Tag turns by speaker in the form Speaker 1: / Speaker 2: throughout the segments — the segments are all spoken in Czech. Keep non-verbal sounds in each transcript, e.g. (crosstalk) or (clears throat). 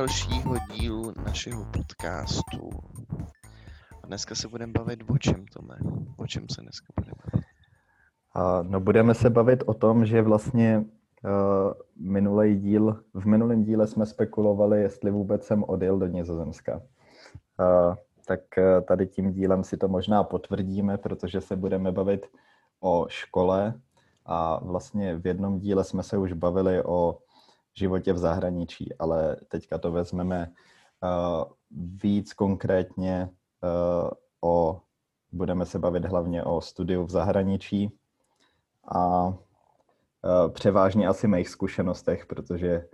Speaker 1: dalšího dílu našeho podcastu. A dneska se budeme bavit o čem, Tome? O čem se dneska budeme bavit?
Speaker 2: A, no, budeme se bavit o tom, že vlastně uh, minulý díl, v minulém díle jsme spekulovali, jestli vůbec jsem odjel do Nizozemska. Uh, tak uh, tady tím dílem si to možná potvrdíme, protože se budeme bavit o škole a vlastně v jednom díle jsme se už bavili o životě v zahraničí, ale teďka to vezmeme uh, víc konkrétně uh, o, budeme se bavit hlavně o studiu v zahraničí a uh, převážně asi mých zkušenostech, protože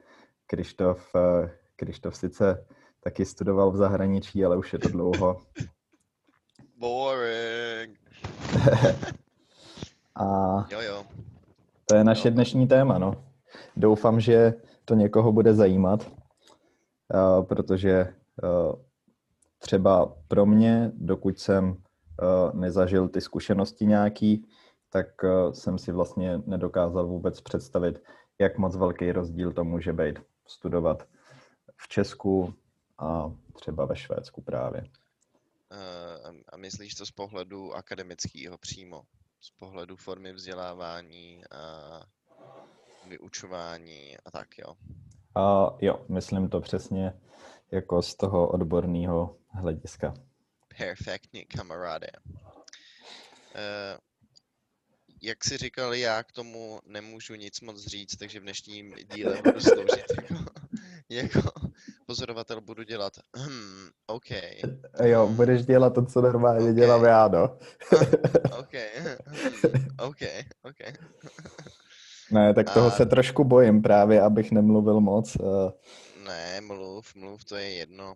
Speaker 2: Krištof, uh, Krištof sice taky studoval v zahraničí, ale už je to dlouho.
Speaker 1: Boring. (laughs)
Speaker 2: A
Speaker 1: Jo, jo.
Speaker 2: to je naše
Speaker 1: Jo.
Speaker 2: dnešní téma, no. Doufám, že to někoho bude zajímat, uh, protože uh, třeba pro mě, dokud jsem uh, nezažil ty zkušenosti nějaký, tak jsem si vlastně nedokázal vůbec představit, jak moc velký rozdíl to může být studovat v Česku a třeba ve Švédsku právě.
Speaker 1: A myslíš to z pohledu akademického přímo? Z pohledu formy vzdělávání a vyučování a tak, jo?
Speaker 2: A jo, myslím to přesně jako z toho odborného hlediska.
Speaker 1: Perfektně, kamaráde. Uh, jak jsi říkal, já k tomu nemůžu nic moc říct, takže v dnešním díle budu sloužit jako, jako pozorovatel budu dělat hmm, OK,
Speaker 2: Jo, budeš dělat to, co normálně
Speaker 1: Ok.
Speaker 2: dělám já, no. (laughs)
Speaker 1: OK, OK, OK.
Speaker 2: Ne, tak toho
Speaker 1: A-
Speaker 2: se trošku bojím právě, abych nemluvil moc. eh,
Speaker 1: Ne, mluv, mluv, to je jedno.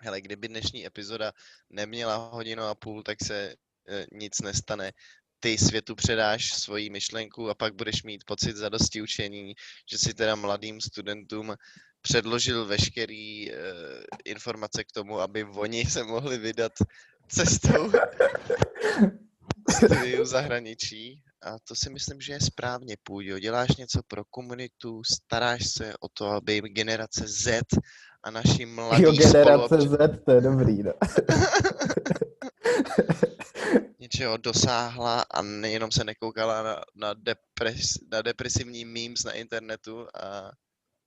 Speaker 1: Hele, kdyby dnešní epizoda neměla hodinu a půl, tak se e, nic nestane. Ty světu předáš svoji myšlenku a pak budeš mít pocit zadosti učení, že si teda mladým studentům předložil veškerý e, informace k tomu, aby oni se mohli vydat cestou (laughs) studiu zahraničí. A to si myslím, že je správně, Půjdo. Děláš něco pro komunitu, staráš se o to, aby generace Z a naši mladí
Speaker 2: Jo, generace
Speaker 1: spoluobčané
Speaker 2: Z, to je dobrý, no. (laughs)
Speaker 1: něčeho dosáhla a nejenom se nekoukala na, na, depres, na depresivní memes na internetu a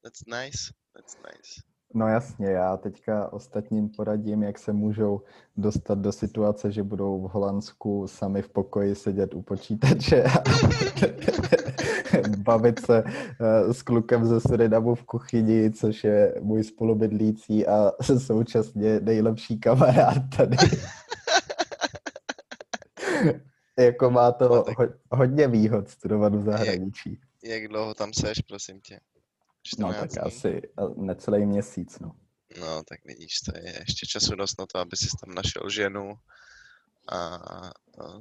Speaker 1: that's nice, that's nice.
Speaker 2: No jasně, já teďka ostatním poradím, jak se můžou dostat do situace, že budou v Holandsku sami v pokoji sedět u počítače a (laughs) bavit se eh, s klukem ze Surinamu v kuchyni, což je můj spolubydlící a (laughs) současně nejlepší kamarád tady. (laughs) jako má to
Speaker 1: No,
Speaker 2: hodně výhod studovat v zahraničí.
Speaker 1: Jak dlouho tam seš, prosím tě?
Speaker 2: No
Speaker 1: 14
Speaker 2: tak
Speaker 1: dní?
Speaker 2: asi necelý měsíc, no.
Speaker 1: No, tak vidíš, to je ještě času dost na to, aby si tam našel ženu a,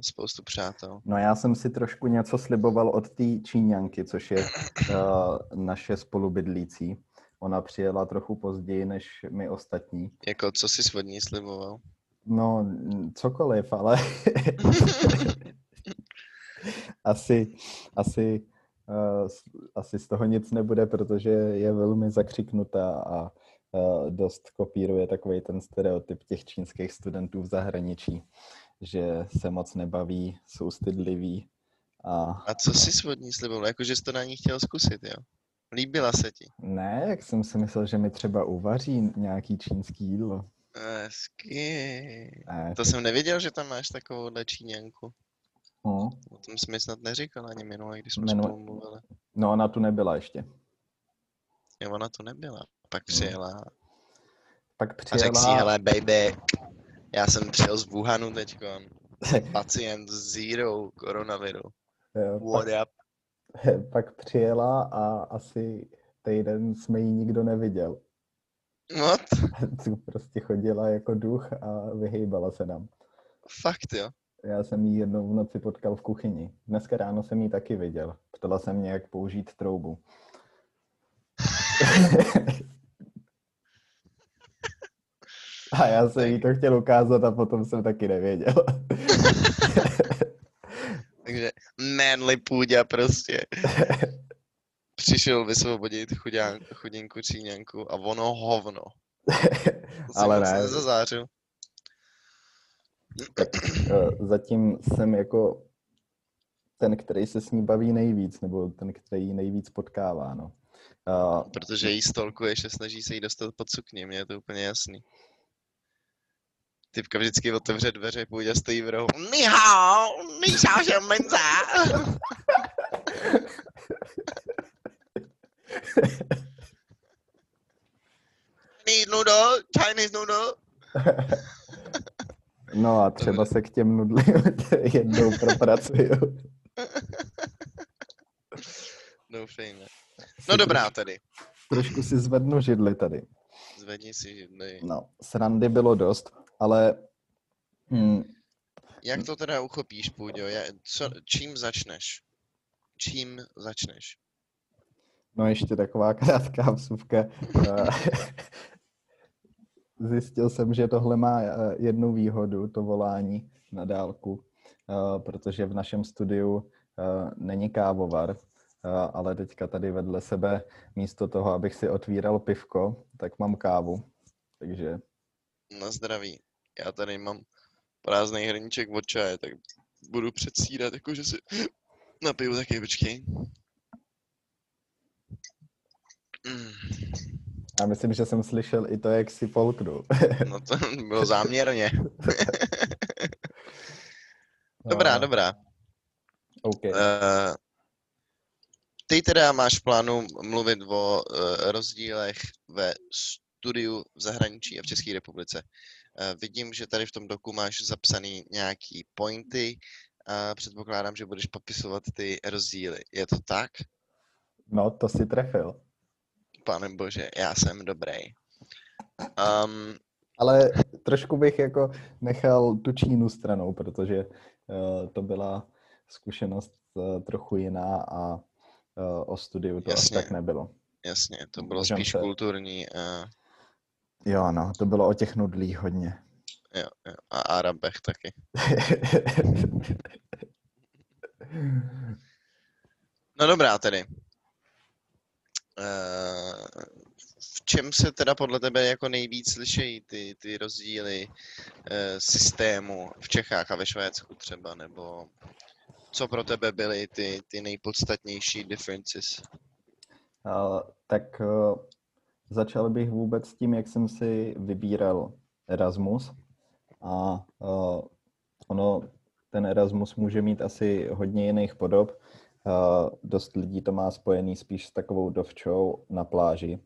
Speaker 1: spoustu přátel.
Speaker 2: No já jsem si trošku něco sliboval od té Číňanky, což je uh, (clears throat) naše spolubydlící. Ona přijela trochu později než my ostatní.
Speaker 1: Jako, co jsi svodní sliboval?
Speaker 2: No, cokoliv, ale (laughs) (laughs) asi, asi, asi z toho nic nebude, protože je velmi zakřiknutá a uh, dost kopíruje takový ten stereotyp těch čínských studentů v zahraničí, že se moc nebaví, jsou stydliví a
Speaker 1: A co jsi svodní sliboval? Jako, že jsi to na ní chtěl zkusit, jo? Líbila se ti?
Speaker 2: Ne, jak jsem si myslel, že mi třeba uvaří nějaký čínský jídlo.
Speaker 1: Hezky.
Speaker 2: Ne.
Speaker 1: To jsem nevěděl, že tam máš takovouhle číňanku.
Speaker 2: Hm.
Speaker 1: O tom jsi mi snad neříkal ani minule, když jsme
Speaker 2: Minule-
Speaker 1: spolu mluvili.
Speaker 2: No, ona tu nebyla ještě.
Speaker 1: Jo, ona to nebyla. Pak
Speaker 2: No.
Speaker 1: přijela
Speaker 2: Pak
Speaker 1: a řekl si,
Speaker 2: přijela...
Speaker 1: hele baby, já jsem přijel z Wuhanu teďkon. Jsem (laughs) pacient zero koronaviru.
Speaker 2: jo,
Speaker 1: What
Speaker 2: pak,
Speaker 1: up? (laughs)
Speaker 2: pak přijela a asi týden jsme ji nikdo neviděl.
Speaker 1: What? (laughs)
Speaker 2: Tu prostě chodila jako duch a vyhejbala se nám.
Speaker 1: Fakt jo?
Speaker 2: Já jsem ji jednou v noci potkal v kuchyni. Dneska ráno jsem ji taky viděl. Ptala se mě, jak použít troubu. a já jsem jí to chtěl ukázat a potom jsem taky nevěděl. (laughs)
Speaker 1: Takže manly půďa prostě. přišel vysvobodit chudinku Číňanku a ono hovno. (laughs) To
Speaker 2: Ale ne.
Speaker 1: nezazářil.
Speaker 2: Eh, Zatím jsem jako ten, který se s ní baví nejvíc, nebo ten, který ji nejvíc potkává, no. A
Speaker 1: Protože jí stolkuješ a snaží se jí dostat pod sukni, mně je to úplně jasný. Typka vždycky otevře dveře, půjde a stojí v rohu. Ni hao, ni hao že menza. Chinese noodle, Chinese noodle.
Speaker 2: No a třeba se k těm nudlím (laughs) jednou propracuju. (laughs)
Speaker 1: Doufejme. No dobrá tedy.
Speaker 2: Trošku si zvednu židli tady.
Speaker 1: Zvedni si židli.
Speaker 2: No, srandy bylo dost, ale hm,
Speaker 1: Jak to teda uchopíš, Půďo? Co, čím začneš? Čím začneš?
Speaker 2: no ještě taková (laughs) krátká vsuvka. Zjistil jsem, že tohle má eh, jednu výhodu, to volání na dálku, eh, protože v našem studiu eh, není kávovar, ale teďka tady vedle sebe místo toho, abych si otvíral pivko, tak mám kávu. Takže
Speaker 1: Na zdraví. Já tady mám prázdný hrníček od čaje, tak budu předstírat, jako že si (laughs) napiju taky, počkej. Mm,
Speaker 2: já myslím, že jsem slyšel i to, jak si polknul.
Speaker 1: no to bylo záměrně. (laughs) Dobrá,
Speaker 2: Eh,
Speaker 1: dobrá.
Speaker 2: OK.
Speaker 1: Uh, ty teda máš v plánu mluvit o uh, rozdílech ve studiu v zahraničí a v České republice. Uh, vidím, že tady v tom doku máš zapsaný nějaký pointy a předpokládám, že budeš popisovat ty rozdíly. Je to tak?
Speaker 2: No, to si trefil.
Speaker 1: Pane bože, já jsem dobrý. Um,
Speaker 2: Ale trošku bych jako nechal tu Čínu stranou, protože uh, to byla zkušenost uh, trochu jiná a uh, o studiu to
Speaker 1: Jasně.
Speaker 2: až tak nebylo.
Speaker 1: jasně, to bylo
Speaker 2: Můžem
Speaker 1: spíš
Speaker 2: se-
Speaker 1: kulturní uh,
Speaker 2: Jo, no, to bylo o těch nudlích hodně.
Speaker 1: jo, jo, a Arabech taky. (laughs) No dobrá tedy. Eh, V čem se teda podle tebe jako nejvíc liší ty, ty rozdíly eh, systému v Čechách a ve Švédsku třeba, nebo co pro tebe byly ty, ty nejpodstatnější differences?
Speaker 2: Uh, tak začal bych vůbec s tím, jak jsem si vybíral Erasmus. A ono, ten Erasmus může mít asi hodně jiných podob. Uh, dost lidí to má spojený spíš s takovou dovčou na pláži,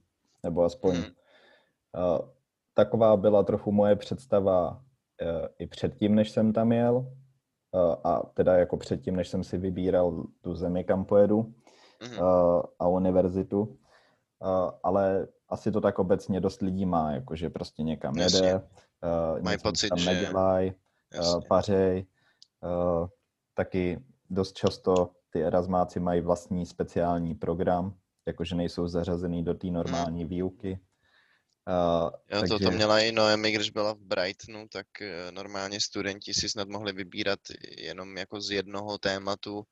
Speaker 2: nebo aspoň
Speaker 1: Mhm.
Speaker 2: uh, taková byla trochu moje představa uh, i předtím, než jsem tam jel. Uh, a teda jako předtím, než jsem si vybíral tu zemi, kam pojedu uh, a univerzitu, uh, ale asi to tak obecně dost lidí má, jakože prostě někam
Speaker 1: Jasně.
Speaker 2: jede, uh,
Speaker 1: Mají pocit,
Speaker 2: tam
Speaker 1: že-
Speaker 2: uh, pařej, uh, taky dost často ty Erasmáci mají vlastní speciální program, jakože nejsou zařazený do té normální výuky. Uh,
Speaker 1: Jo, to, to měla i Noemi, když byla v Brightonu, tak eh, normálně studenti si snad mohli vybírat jenom jako z jednoho tématu,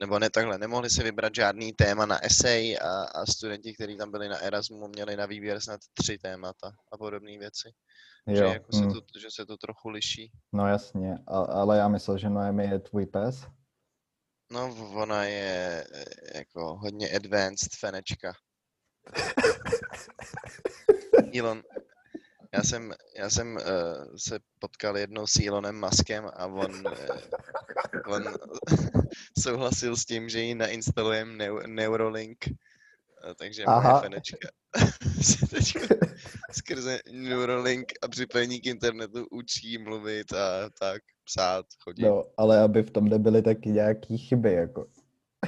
Speaker 1: nebo ne takhle, nemohli si vybrat žádný téma na esej a, a studenti, kteří tam byli na Erasmu, měli na výběr snad tři témata a podobné věci. Že,
Speaker 2: jo,
Speaker 1: jako se
Speaker 2: hm,
Speaker 1: to, že se to trochu liší.
Speaker 2: no jasně, a, ale já myslel, že Noemi je tvůj pes.
Speaker 1: No, ona je eh, jako hodně advanced fanečka. (laughs) Elon, já jsem, já jsem uh, se potkal jednou s Elonem Muskem a on, uh, on (laughs) souhlasil s tím, že ji nainstalujeme neu, Neurolink, takže moje
Speaker 2: Aha.
Speaker 1: fanečka (laughs) se teď skrze Neurolink a připojení k internetu učí mluvit a tak, psát, chodit.
Speaker 2: No, ale aby v tom nebyly taky nějaký chyby, jako.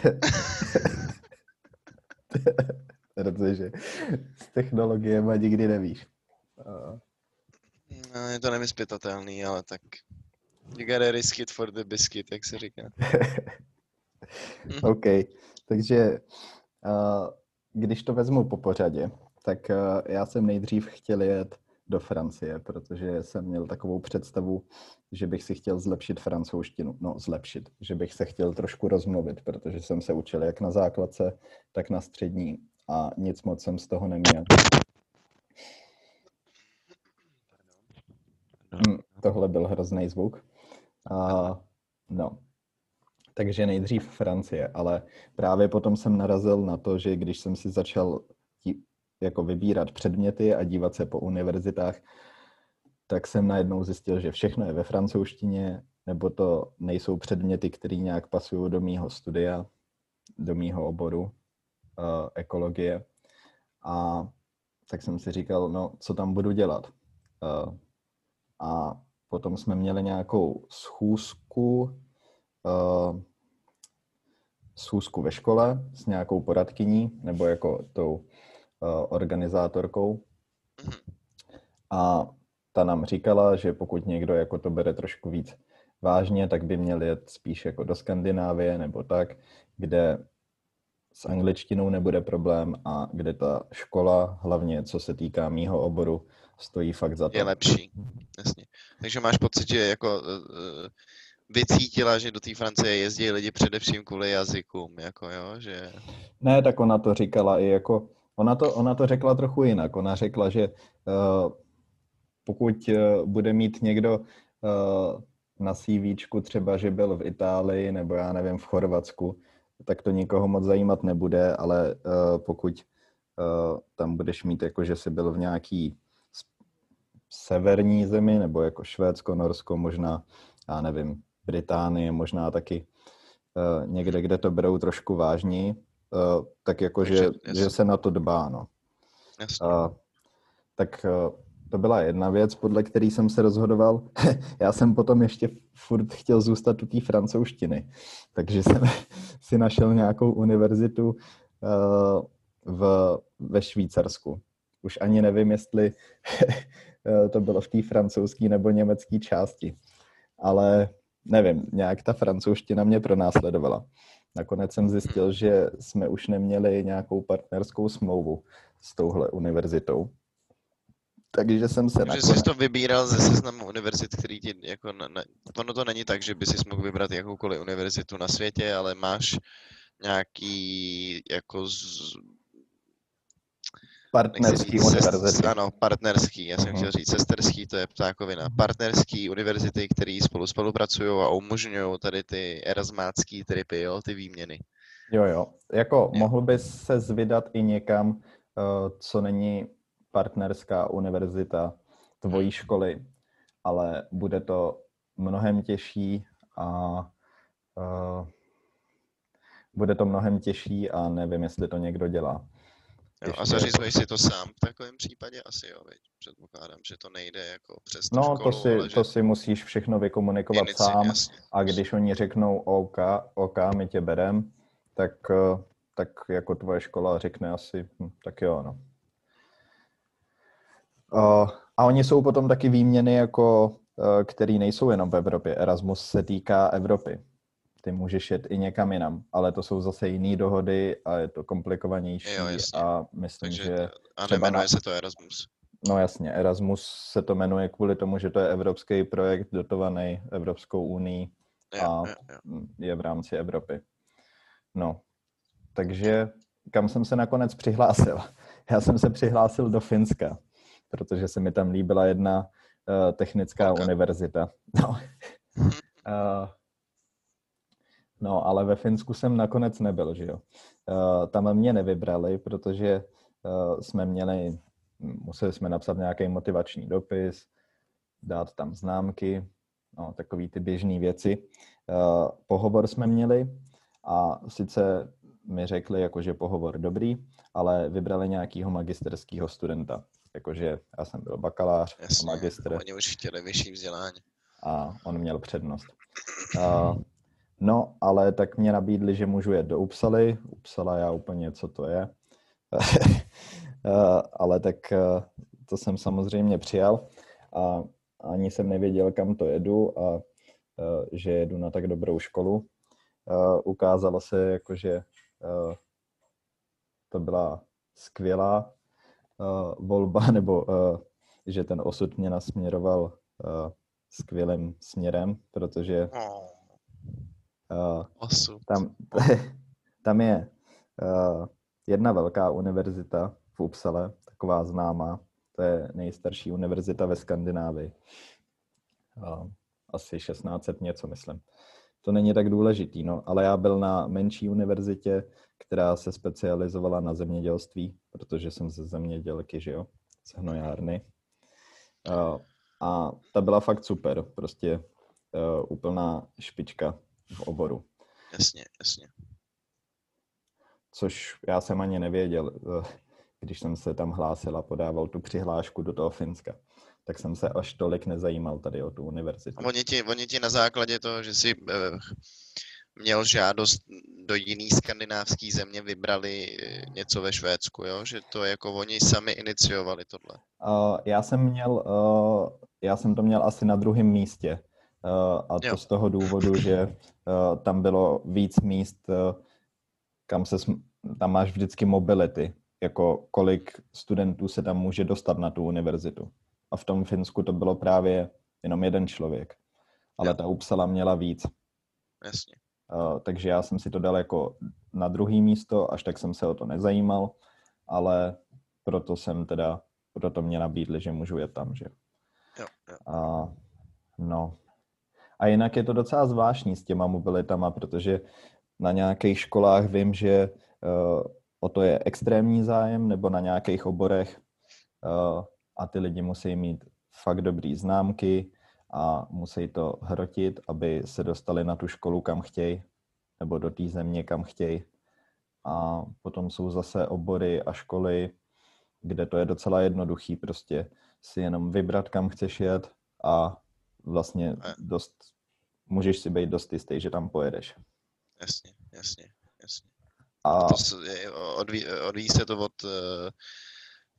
Speaker 2: (laughs) Protože s technologiemi nikdy nevíš. Uh,
Speaker 1: No, je to nevyspytatelný, ale tak you gotta risk it for the biscuit, jak se říká. (laughs)
Speaker 2: OK, takže uh, když to vezmu po pořadě, tak uh, já jsem nejdřív chtěl jet do Francie, protože jsem měl takovou představu, že bych si chtěl zlepšit francouzštinu. No, zlepšit, že bych se chtěl trošku rozmluvit, protože jsem se učil jak na základce, tak na střední a nic moc jsem z toho neměl. Hm, tohle byl hrozný zvuk. A, no, takže nejdřív Francie, ale právě potom jsem narazil na to, že když jsem si začal jako vybírat předměty a dívat se po univerzitách, tak jsem najednou zjistil, že všechno je ve francouzštině, nebo to nejsou předměty, které nějak pasují do mýho studia, do mýho oboru uh, ekologie. A tak jsem si říkal, no, co tam budu dělat. Uh, a potom jsme měli nějakou schůzku, uh, schůzku ve škole s nějakou poradkyní nebo jako tou uh, organizátorkou. A ta nám říkala, že pokud někdo jako to bere trošku víc vážně, tak by měl jet spíš jako do Skandinávie nebo tak, kde s angličtinou nebude problém a kde ta škola, hlavně co se týká mýho oboru, stojí fakt za to.
Speaker 1: Je lepší, jasně. Takže máš pocit, že jako uh, vycítila, že do té Francie jezdí lidi především kvůli jazykům, jako jo, že...
Speaker 2: Ne, tak ona to říkala i jako, ona to, ona to řekla trochu jinak. Ona řekla, že uh, pokud uh, bude mít někdo uh, na CV třeba, že byl v Itálii nebo já nevím, v Chorvatsku, tak to nikoho moc zajímat nebude, ale uh, pokud uh, tam budeš mít jako, že jsi byl v nějaký severní zemi, nebo jako Švédsko, Norsko, možná, já nevím, Británie, možná taky uh, někde, kde to berou trošku vážní, uh, tak jako, že, že se na to dbá, no. Uh, tak uh, to byla jedna věc, podle který jsem se rozhodoval. (laughs) Já jsem potom ještě furt chtěl zůstat u té francouzštiny, takže jsem (laughs) si našel nějakou univerzitu v, ve Švýcarsku. Už ani nevím, jestli (laughs) to bylo v té francouzské nebo německé části. Ale nevím, nějak ta francouzština mě pronásledovala. Nakonec jsem zjistil, že jsme už neměli nějakou partnerskou smlouvu s touhle univerzitou. Takže jsem se
Speaker 1: Takže nakonec... jsi to vybíral ze seznamu univerzit, který ti jako... Na, na, ono to není tak, že by si mohl vybrat jakoukoliv univerzitu na světě, ale máš nějaký jako z,
Speaker 2: Partnerský univerzity.
Speaker 1: Ano, partnerský, já jsem uh-huh. chtěl říct sesterský, to je ptákovina. Partnerský univerzity, které spolu spolupracují a umožňují tady ty erasmácký tripy, jo, ty výměny.
Speaker 2: Jo, jo. Jako jo. mohl bys se zvydat i někam, uh, co není partnerská univerzita tvojí hmm. školy, ale bude to mnohem těžší a uh, bude to mnohem těžší a nevím, jestli to někdo dělá.
Speaker 1: Jo, a zařizuješ si to sám v takovém případě? Asi jo, veď. Předpokládám, že to nejde jako přes tu
Speaker 2: No,
Speaker 1: školu,
Speaker 2: to, si, to si musíš všechno vykomunikovat Inici, sám jasně. a když oni řeknou OK, OK, my tě berem, tak, eh, tak jako tvoje škola řekne asi, hm, tak jo, no. Uh, a oni jsou potom taky výměny, jako, uh, který nejsou jenom v Evropě. Erasmus se týká Evropy ty můžeš jet i někam jinam, ale to jsou zase jiné dohody a je to komplikovanější
Speaker 1: jo,
Speaker 2: a myslím,
Speaker 1: Takže,
Speaker 2: že...
Speaker 1: A nemenuje na... se to Erasmus.
Speaker 2: No jasně, Erasmus se to jmenuje kvůli tomu, že to je evropský projekt dotovaný Evropskou unii a jo, jo. je v rámci Evropy. No, takže kam jsem se nakonec přihlásil? (laughs) Já jsem se přihlásil do Finska, protože se mi tam líbila jedna uh, technická okay. univerzita. (laughs) No. uh, No, ale ve Finsku jsem nakonec nebyl, že jo. Uh, tam mě nevybrali, protože uh, jsme měli, museli jsme napsat nějaký motivační dopis, dát tam známky, no, takový ty běžné věci. Uh, pohovor jsme měli a sice mi řekli, jakože pohovor dobrý, ale vybrali nějakého magisterského studenta. Jakože já jsem byl bakalář
Speaker 1: Jasně,
Speaker 2: a magistr.
Speaker 1: Oni už chtěli vyšší vzdělání.
Speaker 2: A on měl přednost. Uh, No, ale tak mě nabídli, že můžu jet do Upsaly. Upsala já úplně, co to je. (laughs) Eh, ale tak eh, to jsem samozřejmě přijal a ani jsem nevěděl, kam to jedu a eh, že jedu na tak dobrou školu. Ukázalo se, jako, že to byla skvělá volba, (laughs) nebo že ten osud mě nasměroval skvělým směrem, protože
Speaker 1: uh.
Speaker 2: Tam, (laughs) tam je uh, jedna velká univerzita v Upsale, taková známá, to je nejstarší univerzita ve Skandinávii. Uh, asi 1600 něco, myslím. To není tak důležitý, no, ale já byl na menší univerzitě, která se specializovala na zemědělství, protože jsem ze zemědělky, že jo, z hnojárny. Uh, a ta byla fakt super, prostě uh, úplná špička v oboru.
Speaker 1: Jasně, jasně.
Speaker 2: Což já jsem ani nevěděl, uh, když jsem se tam hlásil a podával tu přihlášku do toho Finska tak jsem se až tolik nezajímal tady o tu univerzitu.
Speaker 1: A oni ti, oni ti na základě toho, že jsi uh, měl žádost do jiný skandinávský země, vybrali eh, něco ve Švédsku, jo? Že to jako oni sami iniciovali tohle.
Speaker 2: Uh, já jsem měl, uh, já jsem to měl asi na druhém místě. Uh, a to jo. z toho důvodu, že tam bylo víc míst, uh, kam se, tam máš vždycky mobility, jako kolik studentů se tam může dostat na tu univerzitu a v tom Finsku to bylo právě jenom jeden člověk. Ale jo. ta Uppsala měla víc.
Speaker 1: Jasně.
Speaker 2: Uh, takže já jsem si to dal jako na druhý místo, až tak jsem se o to nezajímal, ale proto jsem teda, proto mě nabídli, že můžu jet tam, že
Speaker 1: jo. jo.
Speaker 2: A, no. A jinak je to docela zvláštní s těma mobilitama, protože na nějakých školách vím, že uh, o to je extrémní zájem, nebo na nějakých oborech uh, a ty lidi musí mít fakt dobrý známky a musí to hrotit, aby se dostali na tu školu, kam chtějí, nebo do té země, kam chtějí. A potom jsou zase obory a školy, kde to je docela jednoduchý, prostě si jenom vybrat, kam chceš jet a vlastně dost, můžeš si být dost jistý, že tam pojedeš.
Speaker 1: Jasně, jasně, jasně. A to odvíjí, odvíjí se to od uh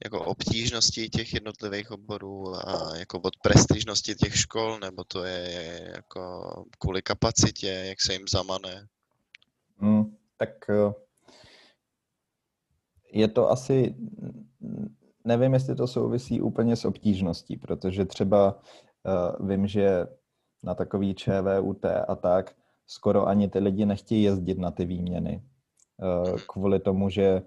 Speaker 1: jako obtížnosti těch jednotlivých oborů a jako od prestižnosti těch škol, nebo to je jako kvůli kapacitě, jak se jim zamane?
Speaker 2: Hmm, tak eh, je to asi, nevím, jestli to souvisí úplně s obtížností, protože třeba vím, že na takový ČVUT a tak skoro ani ty lidi nechtějí jezdit na ty výměny. Uh, kvůli tomu, že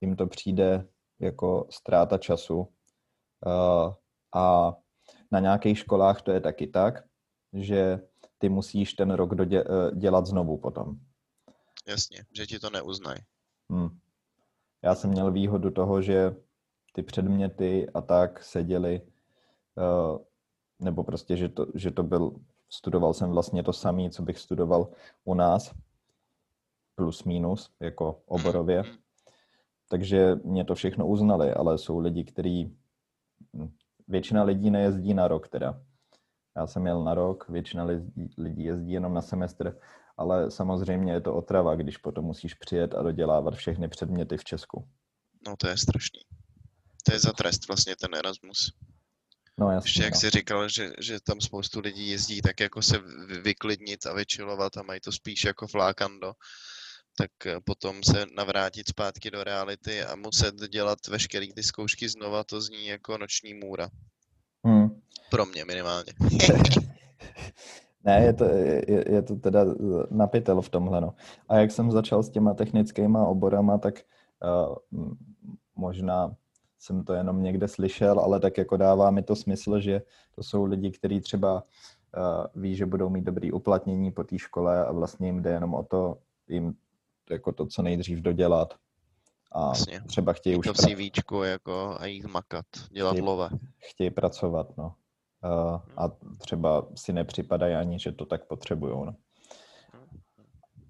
Speaker 2: jim to přijde jako ztráta času. Uh, a na nějakých školách to je taky tak, že ty musíš ten rok dodě, dělat znovu potom.
Speaker 1: Jasně, že ti to neuznají.
Speaker 2: Hmm. Já jsem měl výhodu toho, že ty předměty a tak seděly, uh, nebo prostě, že to, že to byl, studoval jsem vlastně to samé, co bych studoval u nás, plus minus, jako oborově. Hmm takže mě to všechno uznali, ale jsou lidi, kteří, hm, většina lidí nejezdí na rok teda. Já jsem jel na rok, většina lidí, lidí jezdí jenom na semestr, ale samozřejmě je to otrava, když potom musíš přijet a dodělávat všechny předměty v Česku.
Speaker 1: No to je strašný. To je za trest vlastně ten Erasmus.
Speaker 2: No jasně,
Speaker 1: Ještě jak
Speaker 2: no.
Speaker 1: jsi říkal, že, že tam spoustu lidí jezdí tak jako se vyklidnit a vyčilovat a mají to spíš jako flákando, tak eh, potom se navrátit zpátky do reality a muset dělat veškeré ty zkoušky znova, to zní jako noční můra.
Speaker 2: Hmm.
Speaker 1: Pro mě minimálně. (laughs)
Speaker 2: ne, je to, je, je to teda napitel v tomhle. No. A jak jsem začal s těma technickýma oborama, tak uh, možná jsem to jenom někde slyšel, ale tak jako dává mi to smysl, že to jsou lidi, kteří třeba uh, ví, že budou mít dobrý uplatnění po té škole a vlastně jim jde jenom o to, jim jako to co nejdřív dodělat. A Jasně. třeba chtějí už...
Speaker 1: To CVčku jako a jít makat, dělat chtějí, love.
Speaker 2: Chtějí pracovat, no. Uh, a třeba si nepřipadají ani, že to tak potřebují, no.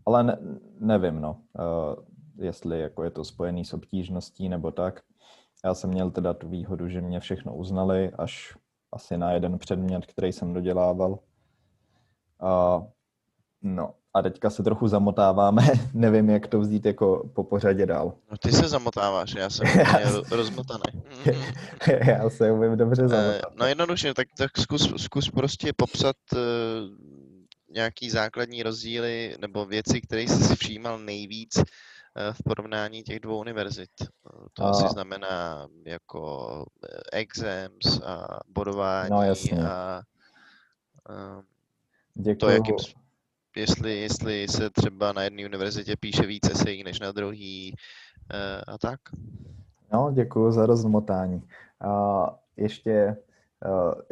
Speaker 2: Ale ne, nevím, no, uh, jestli jako je to spojený s obtížností nebo tak. Já jsem měl teda tu výhodu, že mě všechno uznali, až asi na jeden předmět, který jsem dodělával. Uh, no a teďka se trochu zamotáváme, (laughs) nevím, jak to vzít jako po pořadě dál.
Speaker 1: No ty se zamotáváš, já jsem (laughs) já rozmotaný. (laughs)
Speaker 2: já se umím dobře eh, zamotat.
Speaker 1: No jednoduše, tak, tak zkus, zkus prostě popsat uh, nějaký základní rozdíly nebo věci, které jsi si všímal nejvíc v porovnání těch dvou univerzit? To
Speaker 2: A-
Speaker 1: asi znamená jako eh, exams a bodování
Speaker 2: No, jasně.
Speaker 1: a eh,
Speaker 2: Děkuju.
Speaker 1: to, jakým, jestli, jestli se třeba na jedné univerzitě píše více esej než na druhý eh, a tak.
Speaker 2: No, děkuji za rozmotání. A ještě, eh,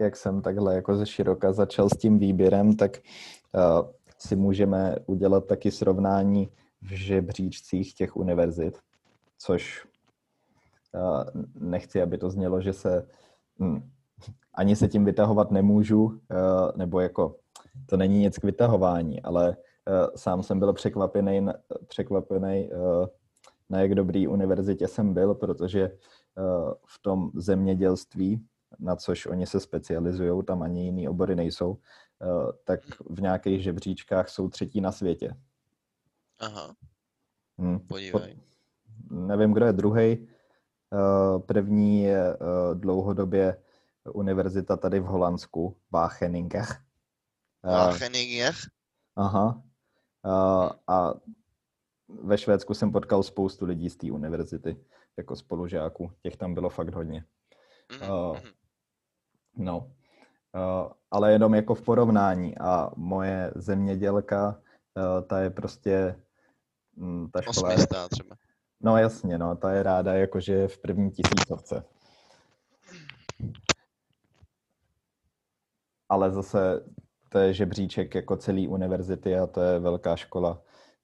Speaker 2: jak jsem takhle jako ze široka začal s tím výběrem, tak eh, si můžeme udělat taky srovnání v žebříčcích těch univerzit, což eh, nechci, aby to znělo, že se hm, ani se tím vytahovat nemůžu, eh, nebo jako to není nic k vytahování, ale eh, sám jsem byl překvapený, překvapený na jak dobrý univerzitě jsem byl, protože v tom zemědělství, na což oni se specializují, tam ani jiný obory nejsou, tak v nějakých žebříčkách jsou třetí na světě.
Speaker 1: Aha,
Speaker 2: Hm.
Speaker 1: podívej.
Speaker 2: Nevím, kdo je druhý. První je eh, dlouhodobě univerzita tady v Holandsku, Wageningen. Eh,
Speaker 1: Wageningen?
Speaker 2: Aha. A, a ve Švédsku jsem potkal spoustu lidí z té univerzity, jako spolužáků. Těch tam bylo fakt hodně.
Speaker 1: Mhm,
Speaker 2: eh,
Speaker 1: mhm.
Speaker 2: No. Ale jenom jako v porovnání. A moje zemědělka, ta je prostě, ta škola
Speaker 1: Osmistá třeba.
Speaker 2: no jasně, no, ta je ráda jakože v první tisícovce. Ale zase to je žebříček jako celý univerzity a to je velká škola,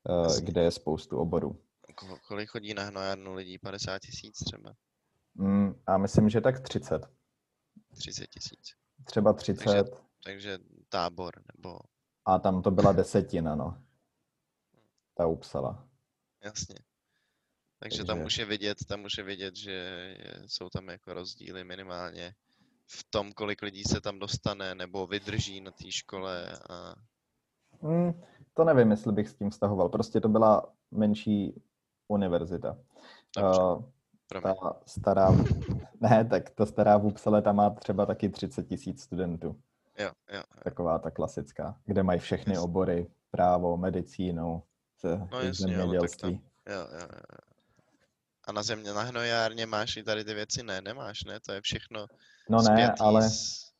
Speaker 2: uh,
Speaker 1: Jasně.
Speaker 2: kde je spoustu oborů.
Speaker 1: Ko- Kolik chodí na hnojárnu lidí? 50 tisíc třeba?
Speaker 2: Mm, a myslím, že tak 30.
Speaker 1: 30 tisíc.
Speaker 2: Třeba 30
Speaker 1: Takže tábor nebo
Speaker 2: a tam to byla desetina, no. Ta Upsala.
Speaker 1: jasně. Takže tam
Speaker 2: Takže-
Speaker 1: už je vidět, tam už je vidět, že je, jsou tam jako rozdíly minimálně v tom, kolik lidí se tam dostane nebo vydrží na té škole a
Speaker 2: Hmm, to nevím, jestli bych s tím vztahoval. Prostě to byla menší univerzita.
Speaker 1: Dobře.
Speaker 2: Uh,
Speaker 1: promiň.
Speaker 2: ta stará, (laughs) ne, tak ta stará v Upsale tam má třeba taky 30 tisíc studentů.
Speaker 1: Jo, jo.
Speaker 2: Taková ta klasická, kde mají všechny
Speaker 1: Jasně.
Speaker 2: obory, právo, medicínu,
Speaker 1: No jasně, ale tak
Speaker 2: zemědělství.
Speaker 1: Jo, jo, jo. jo. A na země, na hnojárně máš i tady ty věci? Ne, nemáš, ne? To je všechno
Speaker 2: No ne, ale
Speaker 1: s,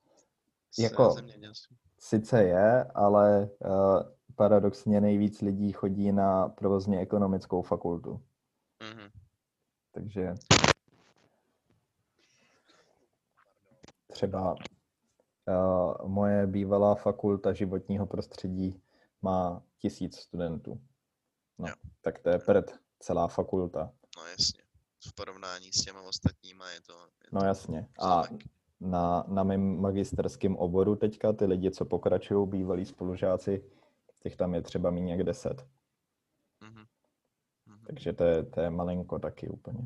Speaker 2: jako- sice je, ale uh, paradoxně nejvíc lidí chodí na provozně ekonomickou fakultu.
Speaker 1: Mhm.
Speaker 2: Takže třeba uh, moje bývalá fakulta životního prostředí má tisíc studentů. No,
Speaker 1: Jo.
Speaker 2: tak to je před celá fakulta.
Speaker 1: No jasně. V porovnání s těma ostatníma je to... Je
Speaker 2: No
Speaker 1: to
Speaker 2: jasně. A
Speaker 1: vzomek.
Speaker 2: na, na mém magisterském oboru teďka ty lidi, co pokračují, bývalí spolužáci, těch tam je třeba méně jak deset.
Speaker 1: Mhm. Mhm.
Speaker 2: Takže to je, to je malinko taky úplně.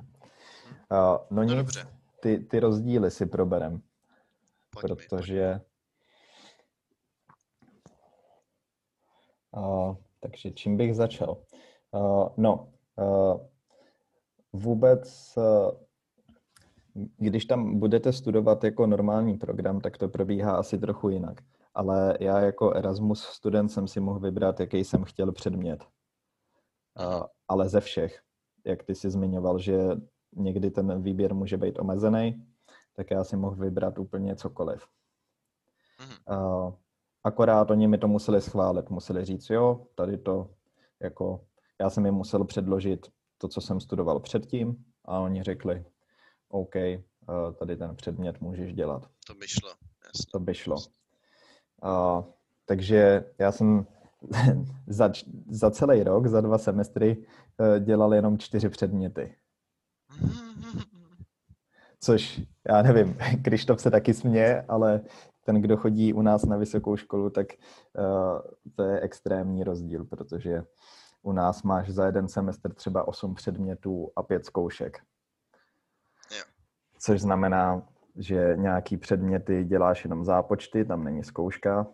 Speaker 2: Uh, no nic,
Speaker 1: dobře.
Speaker 2: ty, ty rozdíly si proberem.
Speaker 1: Pojď mi,
Speaker 2: protože uh, takže čím bych začal? Uh, no, uh, vůbec, uh, když tam budete studovat jako normální program, tak to probíhá asi trochu jinak. Ale já jako Erasmus student jsem si mohl vybrat, jaký jsem chtěl předmět. Uh, ale ze všech, jak ty si zmiňoval, že někdy ten výběr může být omezený, tak já si mohl vybrat úplně cokoliv.
Speaker 1: Mhm.
Speaker 2: Uh, akorát oni mi to museli schválit, museli říct, jo, tady to, jako, já jsem jim musel předložit to, co jsem studoval předtím a oni řekli, OK, uh, tady ten předmět můžeš dělat.
Speaker 1: To by šlo. Jasně.
Speaker 2: To by šlo. Uh, takže já jsem (laughs) za, za celý rok, za dva semestry uh, dělal jenom čtyři předměty. Což, já nevím, (laughs) Krištof se taky směje, ale ten, kdo chodí u nás na vysokou školu, tak uh, to je extrémní rozdíl, protože u nás máš za jeden semestr třeba 8 předmětů a 5 zkoušek.
Speaker 1: Jo.
Speaker 2: Což znamená, že nějaký předměty děláš jenom zápočty, tam není zkouška,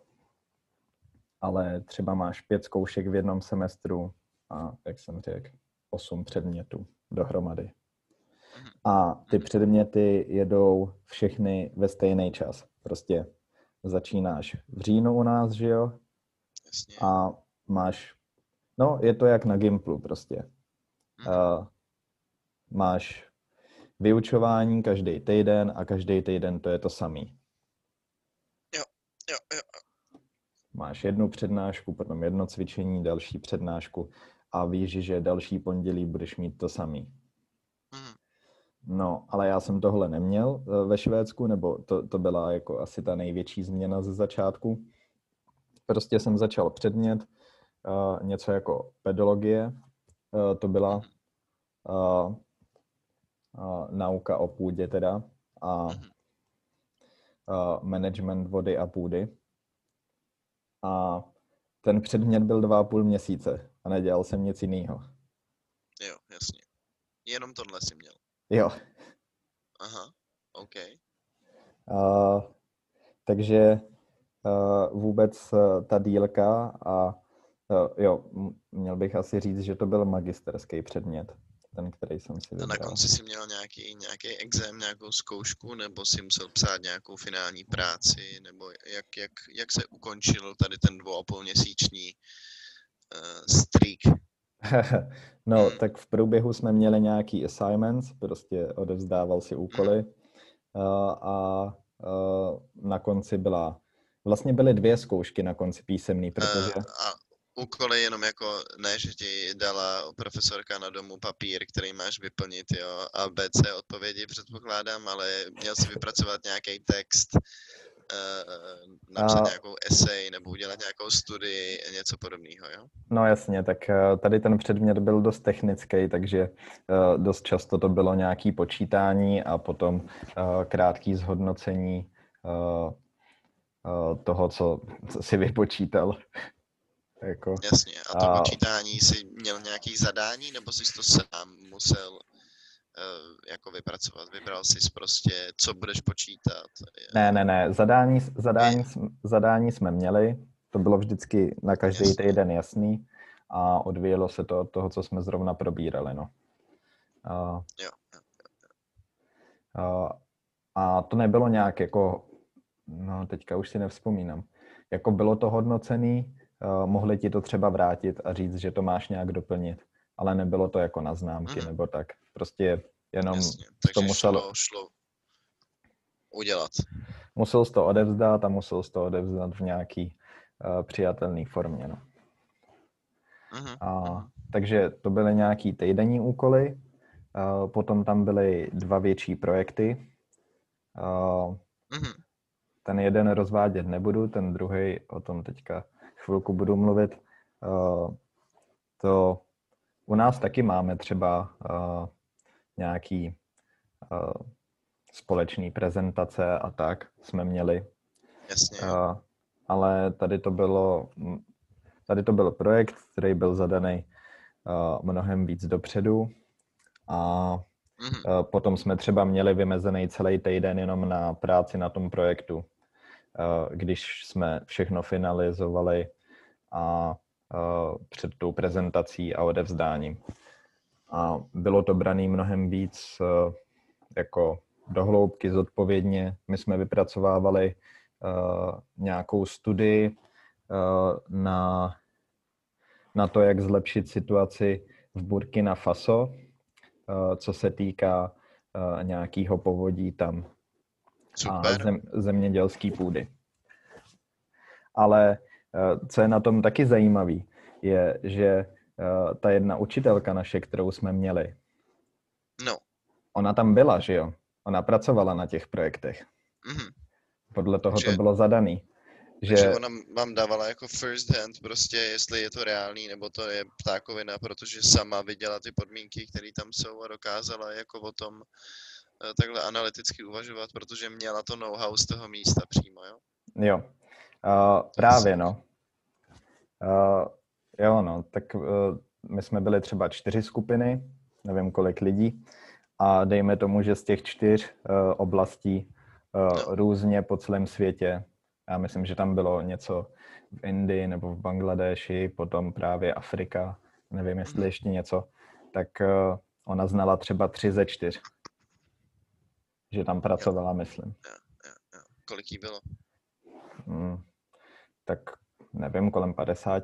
Speaker 2: ale třeba máš pět zkoušek v jednom semestru a, jak jsem řekl, 8 předmětů dohromady. A ty předměty jedou všechny ve stejný čas. Prostě začínáš v říjnu u nás, že jo?
Speaker 1: Jasně.
Speaker 2: A máš, no je to jak na Gimplu prostě. Uh, máš vyučování každý týden a každý týden to je to samý.
Speaker 1: Jo, jo, jo.
Speaker 2: Máš jednu přednášku, potom jedno cvičení, další přednášku a víš, že další pondělí budeš mít to samý.
Speaker 1: Mhm.
Speaker 2: No, ale já jsem tohle neměl eh, ve Švédsku, nebo to, to byla jako asi ta největší změna ze začátku. Prostě jsem začal předmět, uh, něco jako pedologie, uh, to byla uh, uh, nauka o půdě teda a uh, management vody a půdy. A ten předmět byl dva a půl měsíce a nedělal jsem nic jiného.
Speaker 1: Jo, jasně. Jenom tohle si měl.
Speaker 2: Jo.
Speaker 1: Aha, OK.
Speaker 2: Uh, takže uh, vůbec uh, ta dílka a jo, měl bych asi říct, že to byl magisterský předmět, ten, který jsem si vybral.
Speaker 1: Na konci si měl nějaký, nějaký exém, nějakou zkoušku, nebo si musel psát nějakou finální práci, nebo jak, jak, jak se ukončil tady ten dvou a půl měsíční uh, streak? (laughs)
Speaker 2: no,
Speaker 1: Hmm.
Speaker 2: tak v průběhu jsme měli nějaký assignments, prostě odevzdával si úkoly uh, a uh, na konci byla, vlastně byly dvě zkoušky na konci písemný, protože...
Speaker 1: Uh, a úkoly jenom jako, ne, že ti dala profesorka na domu papír, který máš vyplnit, jo, a BC odpovědi předpokládám, ale měl si vypracovat nějaký text, uh, napsat
Speaker 2: A-
Speaker 1: nějakou esej nebo udělat nějakou studii, něco podobného, jo?
Speaker 2: No jasně, tak eh, tady ten předmět byl dost technický, takže eh, dost často to bylo nějaký počítání a potom eh, krátký zhodnocení eh, toho, co, co si vypočítal. Jako,
Speaker 1: Jasně. A to
Speaker 2: A-
Speaker 1: počítání si měl nějaký zadání, nebo jsi to sám musel uh, jako vypracovat? Vybral jsi prostě, co budeš počítat?
Speaker 2: ne, ne, ne, zadání, zadání, jsme- zadání jsme měli, to bylo vždycky na každý
Speaker 1: Jasně.
Speaker 2: týden jasný a odvíjelo se to od toho, co jsme zrovna probírali. No. A,
Speaker 1: Jo, jo.
Speaker 2: A, a to nebylo nějak jako, no teďka už si nevzpomínám, jako bylo to hodnocený, uh, mohli ti to třeba vrátit a říct, že to máš nějak doplnit, ale nebylo to jako na známky
Speaker 1: Mhm.
Speaker 2: nebo tak. Prostě jenom
Speaker 1: Jasně.
Speaker 2: to muselo-
Speaker 1: šlo, šlo udělat.
Speaker 2: musel jsi to odevzdat a musel jsi to odevzdat v nějaký uh, přijatelný formě. No.
Speaker 1: Mhm.
Speaker 2: A, takže to byly nějaký týdenní úkoly, uh, potom tam byly dva větší projekty. Uh,
Speaker 1: Mhm.
Speaker 2: ten jeden rozvádět nebudu, ten druhý o tom teďka chvilku budu mluvit. Uh, to u nás taky máme třeba uh, nějaký uh, společný prezentace a tak jsme měli,
Speaker 1: Jasně.
Speaker 2: ale tady to bylo mm, tady to byl projekt, který byl zadaný mnohem víc dopředu a
Speaker 1: Mhm.
Speaker 2: Eh, Potom jsme třeba měli vymezený celý týden jenom na práci na tom projektu, eh, když jsme všechno finalizovali a eh, před tou prezentací a odevzdáním. A bylo to braný mnohem víc eh, jako dohloubky zodpovědně. My jsme vypracovávali eh, nějakou studii eh, na, na to, jak zlepšit situaci v Burkina Faso, eh, co se týká eh, nějakého povodí tam a
Speaker 1: Super.
Speaker 2: zem, zemědělské půdy. Ale eh, co je na tom taky zajímavý, je, že eh, ta jedna učitelka naše, kterou jsme měli,
Speaker 1: No.
Speaker 2: ona tam byla, že jo? Ona pracovala na těch projektech.
Speaker 1: Mhm.
Speaker 2: Podle toho to
Speaker 1: Že-
Speaker 2: bylo zadaný. Že,
Speaker 1: Takže ona vám dávala jako first hand prostě, jestli je to reálný, nebo to je ptákovina, protože sama viděla ty podmínky, které tam jsou a dokázala jako o tom takhle analyticky uvažovat, protože měla to know-how z toho místa přímo, jo?
Speaker 2: jo. Uh, právě, no. Uh, jo, no, tak uh, my jsme byli třeba čtyři skupiny, nevím kolik lidí, a dejme tomu, že z těch čtyř uh, oblastí uh, různě po celém světě, já myslím, že tam bylo něco v Indii nebo v Bangladeši, potom právě Afrika, nevím, jestli
Speaker 1: Mhm.
Speaker 2: ještě něco, tak uh, ona znala třeba tři ze čtyř. Že tam pracovala, myslím.
Speaker 1: Jo, jo. Kolik jí bylo?
Speaker 2: Mm, tak nevím, kolem 50.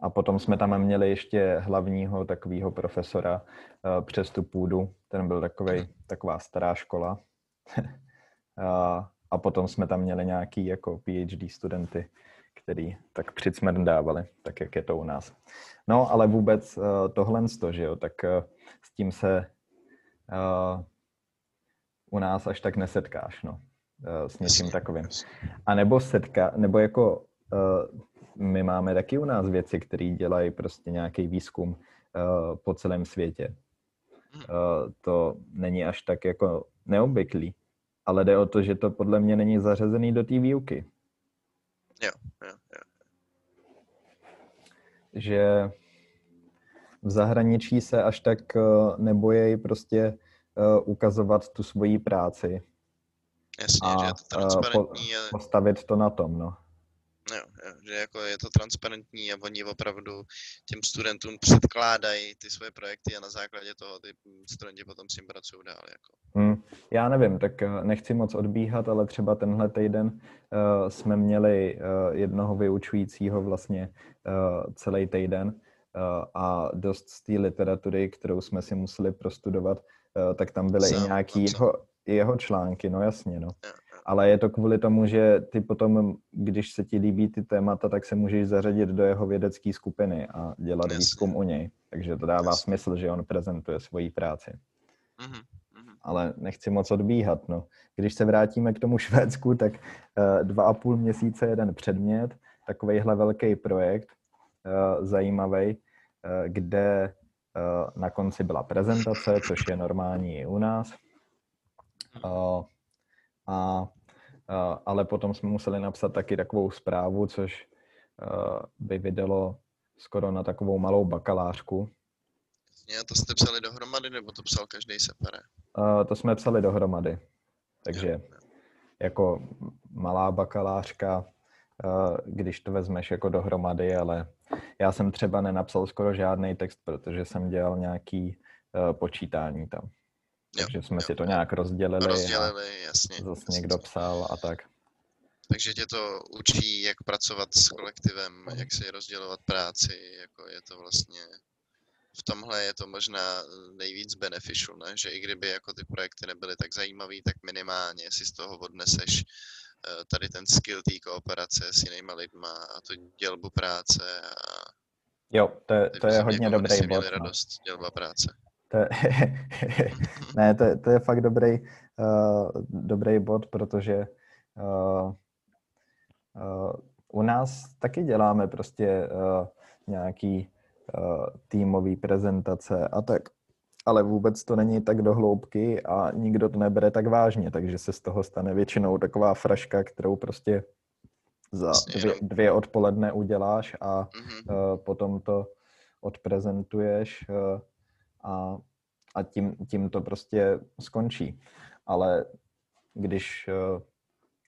Speaker 2: a potom jsme tam měli ještě hlavního takového profesora uh, přes tu půdu. Ten byl takový, taková stará škola. (laughs) a, a potom jsme tam měli nějaký jako PhD studenty, který tak přicmrdávali, tak jak je to u nás. No, ale vůbec uh, tohle, že jo, tak uh, s tím se uh, u nás až tak nesetkáš, no, uh, s něčím takovým. A nebo setka, nebo jako uh, my máme taky u nás věci, které dělají prostě nějaký výzkum uh, po celém světě. Uh, to není až tak jako neobvyklý, ale jde o to, že to podle mě není zařazený do té výuky.
Speaker 1: Jo, jo, jo.
Speaker 2: Že v zahraničí se až tak nebojí prostě uh, ukazovat tu svoji práci.
Speaker 1: Jasně, a, že je to transparentní.
Speaker 2: Uh, po, postavit to na tom, no.
Speaker 1: Jo, jo, že jako je to transparentní a oni opravdu těm studentům předkládají ty svoje projekty a na základě toho ty studenti potom s tím pracují dál. Jako.
Speaker 2: Hmm, já nevím, tak eh, nechci moc odbíhat, ale třeba tenhle týden uh, jsme měli uh, jednoho vyučujícího vlastně uh, celý týden uh, a dost z té literatury, kterou jsme si museli prostudovat, tak tam byly Sám, i nějaký jeho, jeho články, no jasně, no. Ale je to kvůli tomu, že ty potom, když se ti líbí ty témata, tak se můžeš zařadit do jeho vědecké skupiny a dělat Jasně. výzkum u něj. Takže to dává Jasně. smysl, že on prezentuje svoji práci. Mm-hmm. Ale nechci moc odbíhat. No. Když se vrátíme k tomu Švédsku, tak uh, dva a půl měsíce jeden předmět, takovýhle velký projekt, uh, zajímavý, kde na konci byla prezentace, což je normální i u nás. Uh, a ale potom jsme museli napsat taky takovou zprávu, což by vydalo skoro na takovou malou bakalářku.
Speaker 1: Jasně, to jste psali dohromady, nebo to psal každý separé?
Speaker 2: To jsme psali dohromady. Takže jako malá bakalářka, když to vezmeš jako dohromady, ale já jsem třeba nenapsal skoro žádný text, protože jsem dělal nějaký počítání tam. Takže jsme jo. si to nějak rozdělili.
Speaker 1: Rozdělili, jasně.
Speaker 2: Zase někdo psal a tak.
Speaker 1: Takže tě to učí, jak pracovat s kolektivem, jak si rozdělovat práci, jako je to vlastně v tomhle je to možná nejvíc beneficial, ne? že i kdyby jako ty projekty nebyly tak zajímavý, tak minimálně si z toho odneseš eh, tady ten skill té kooperace s jinýma lidma a tu dělbu práce a
Speaker 2: Jo, to, to je hodně dobrý bod.
Speaker 1: No. radost, dělba práce.
Speaker 2: To je, (laughs) ne, to, to je fakt dobrý, uh, dobrý bod, protože uh, uh, u nás taky děláme prostě uh, nějaký uh, týmový prezentace a tak, ale vůbec to není tak do hloubky a nikdo to nebere tak vážně, takže se z toho stane většinou taková fraška, kterou prostě za dvě, dvě odpoledne uděláš a uh, potom to odprezentuješ uh, a, a tím, tím to prostě skončí. Ale když eh,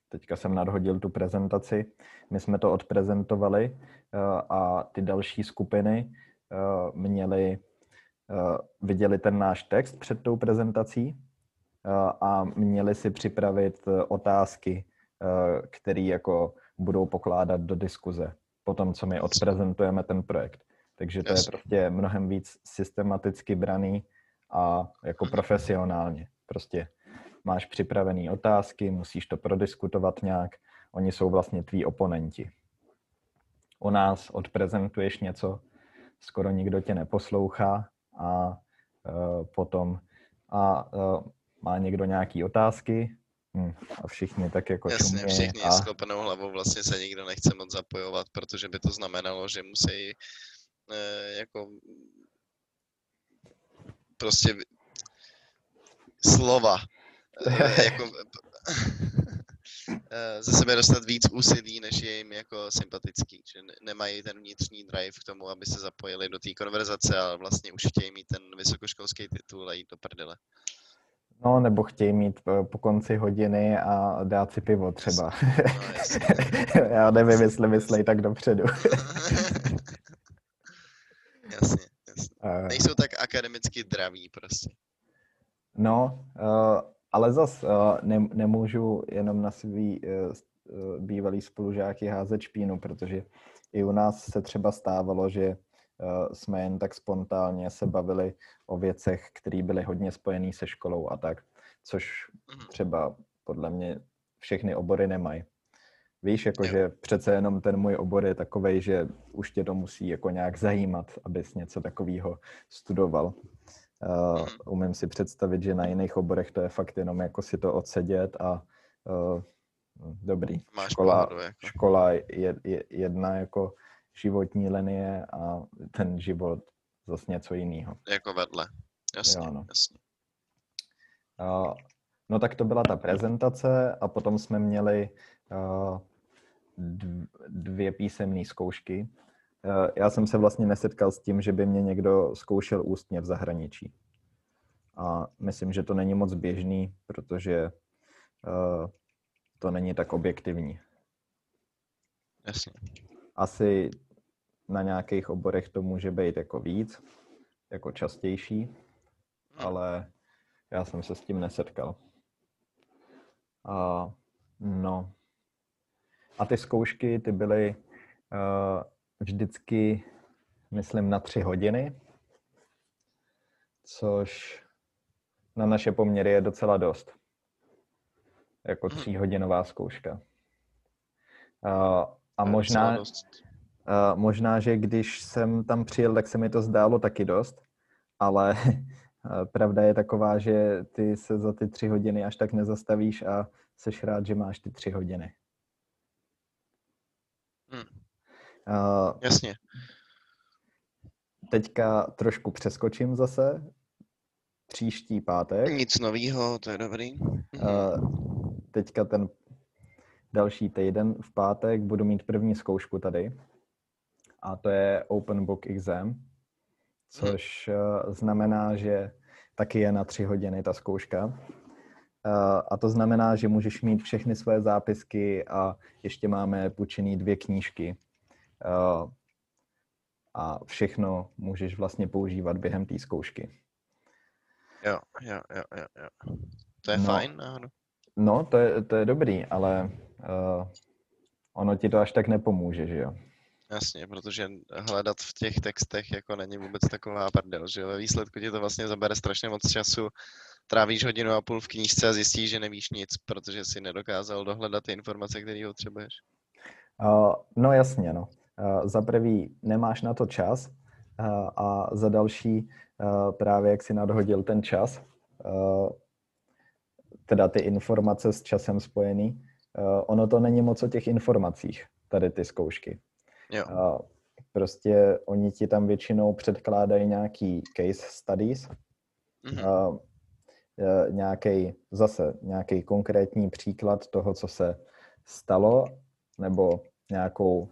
Speaker 2: teďka jsem nadhodil tu prezentaci, my jsme to odprezentovali eh, a ty další skupiny eh, měli, viděli ten náš text před tou prezentací a měli si připravit otázky, které jako budou pokládat do diskuze po tom, co my odprezentujeme ten projekt. Takže to je prostě mnohem víc systematicky braný a jako profesionálně. Prostě máš připravené otázky, musíš to prodiskutovat nějak, oni jsou vlastně tví oponenti. U nás odprezentuješ něco, skoro nikdo tě neposlouchá a uh, potom a uh, má někdo nějaký otázky? Hm, a všichni tak jako
Speaker 1: Jasně, všichni a... s klopenou hlavou vlastně se nikdo nechce moc zapojovat, protože by to znamenalo, že musí Eh, jako prostě slova eh, (laughs) jako ze sebe dostat víc úsilí, než je jim jako sympatický, že nemají ten vnitřní drive k tomu, aby se zapojili do té konverzace, ale vlastně už chtějí mít ten vysokoškolský titul a jít do prdele.
Speaker 2: No, nebo chtějí mít po, po konci hodiny a dát si pivo třeba. No, (laughs) (laughs) Já nevím, jestli myslej tak dopředu. (laughs)
Speaker 1: Jasně, jasně. Uh, Nejsou tak akademicky draví prostě.
Speaker 2: No, uh, ale zas uh, ne, nemůžu jenom na svý uh, bývalý spolužáky házet špínu, protože i u nás se třeba stávalo, že jsme jen tak spontánně se bavili o věcech, které byly hodně spojené se školou a tak, což mhm. třeba podle mě všechny obory nemají. Víš, jakože přece jenom ten můj obor je takový, že už tě to musí jako nějak zajímat, abys něco takového studoval. Uh, umím si představit, že na jiných oborech to je fakt jenom jako si to odsedět a uh, dobrý.
Speaker 1: Máš
Speaker 2: škola,
Speaker 1: jako.
Speaker 2: škola je, je jedna jako životní linie a ten život zase něco jiného.
Speaker 1: Jako vedle, jasně, jo, no. jasně.
Speaker 2: Uh, no tak to byla ta prezentace a potom jsme měli uh, dvě písemné zkoušky. Uh, já jsem se vlastně nesetkal s tím, že by mě někdo zkoušel ústně v zahraničí. A myslím, že to není moc běžný, protože uh, to není tak objektivní.
Speaker 1: Jasně.
Speaker 2: Asi na nějakých oborech to může být jako víc, jako častější, hmm. ale já jsem se s tím nesetkal. A, no. A ty zkoušky, ty byly uh, vždycky, myslím, na tři hodiny, což na naše poměry je docela dost. Jako hmm. tříhodinová zkouška. A možná, možná, že když jsem tam přijel, tak se mi to zdálo taky dost, ale (laughs) pravda je taková, že ty se za ty tři hodiny až tak nezastavíš a seš rád, že máš ty tři hodiny.
Speaker 1: Hmm. Uh, Jasně.
Speaker 2: Teďka trošku přeskočím zase. Příští pátek.
Speaker 1: Nic novýho, to je dobrý.
Speaker 2: Uh, teďka ten další týden v pátek budu mít první zkoušku tady. A to je Open Book Exam, což uh, znamená, že taky je na tři hodiny ta zkouška. Uh, a to znamená, že můžeš mít všechny své zápisky a ještě máme půjčený dvě knížky. Uh, a všechno můžeš vlastně používat během té zkoušky.
Speaker 1: Jo, jo, jo, jo, jo. To je no, fajn náhodou.
Speaker 2: No, to je, to je dobrý, ale uh, ono ti to až tak nepomůže, že jo?
Speaker 1: Jasně, protože hledat v těch textech jako není vůbec taková prdel, že ve výsledku ti to vlastně zabere strašně moc času, trávíš hodinu a půl v knížce a zjistíš, že nevíš nic, protože si nedokázal dohledat ty informace, které potřebuješ.
Speaker 2: Uh, no jasně, no. Za prvý nemáš na to čas a za další právě jak si nadhodil ten čas, teda ty informace s časem spojený, ono to není moc o těch informacích, tady ty zkoušky.
Speaker 1: Jo.
Speaker 2: Prostě oni ti tam většinou předkládají nějaký case studies, mm-hmm. nějaký zase nějaký konkrétní příklad toho, co se stalo, nebo nějakou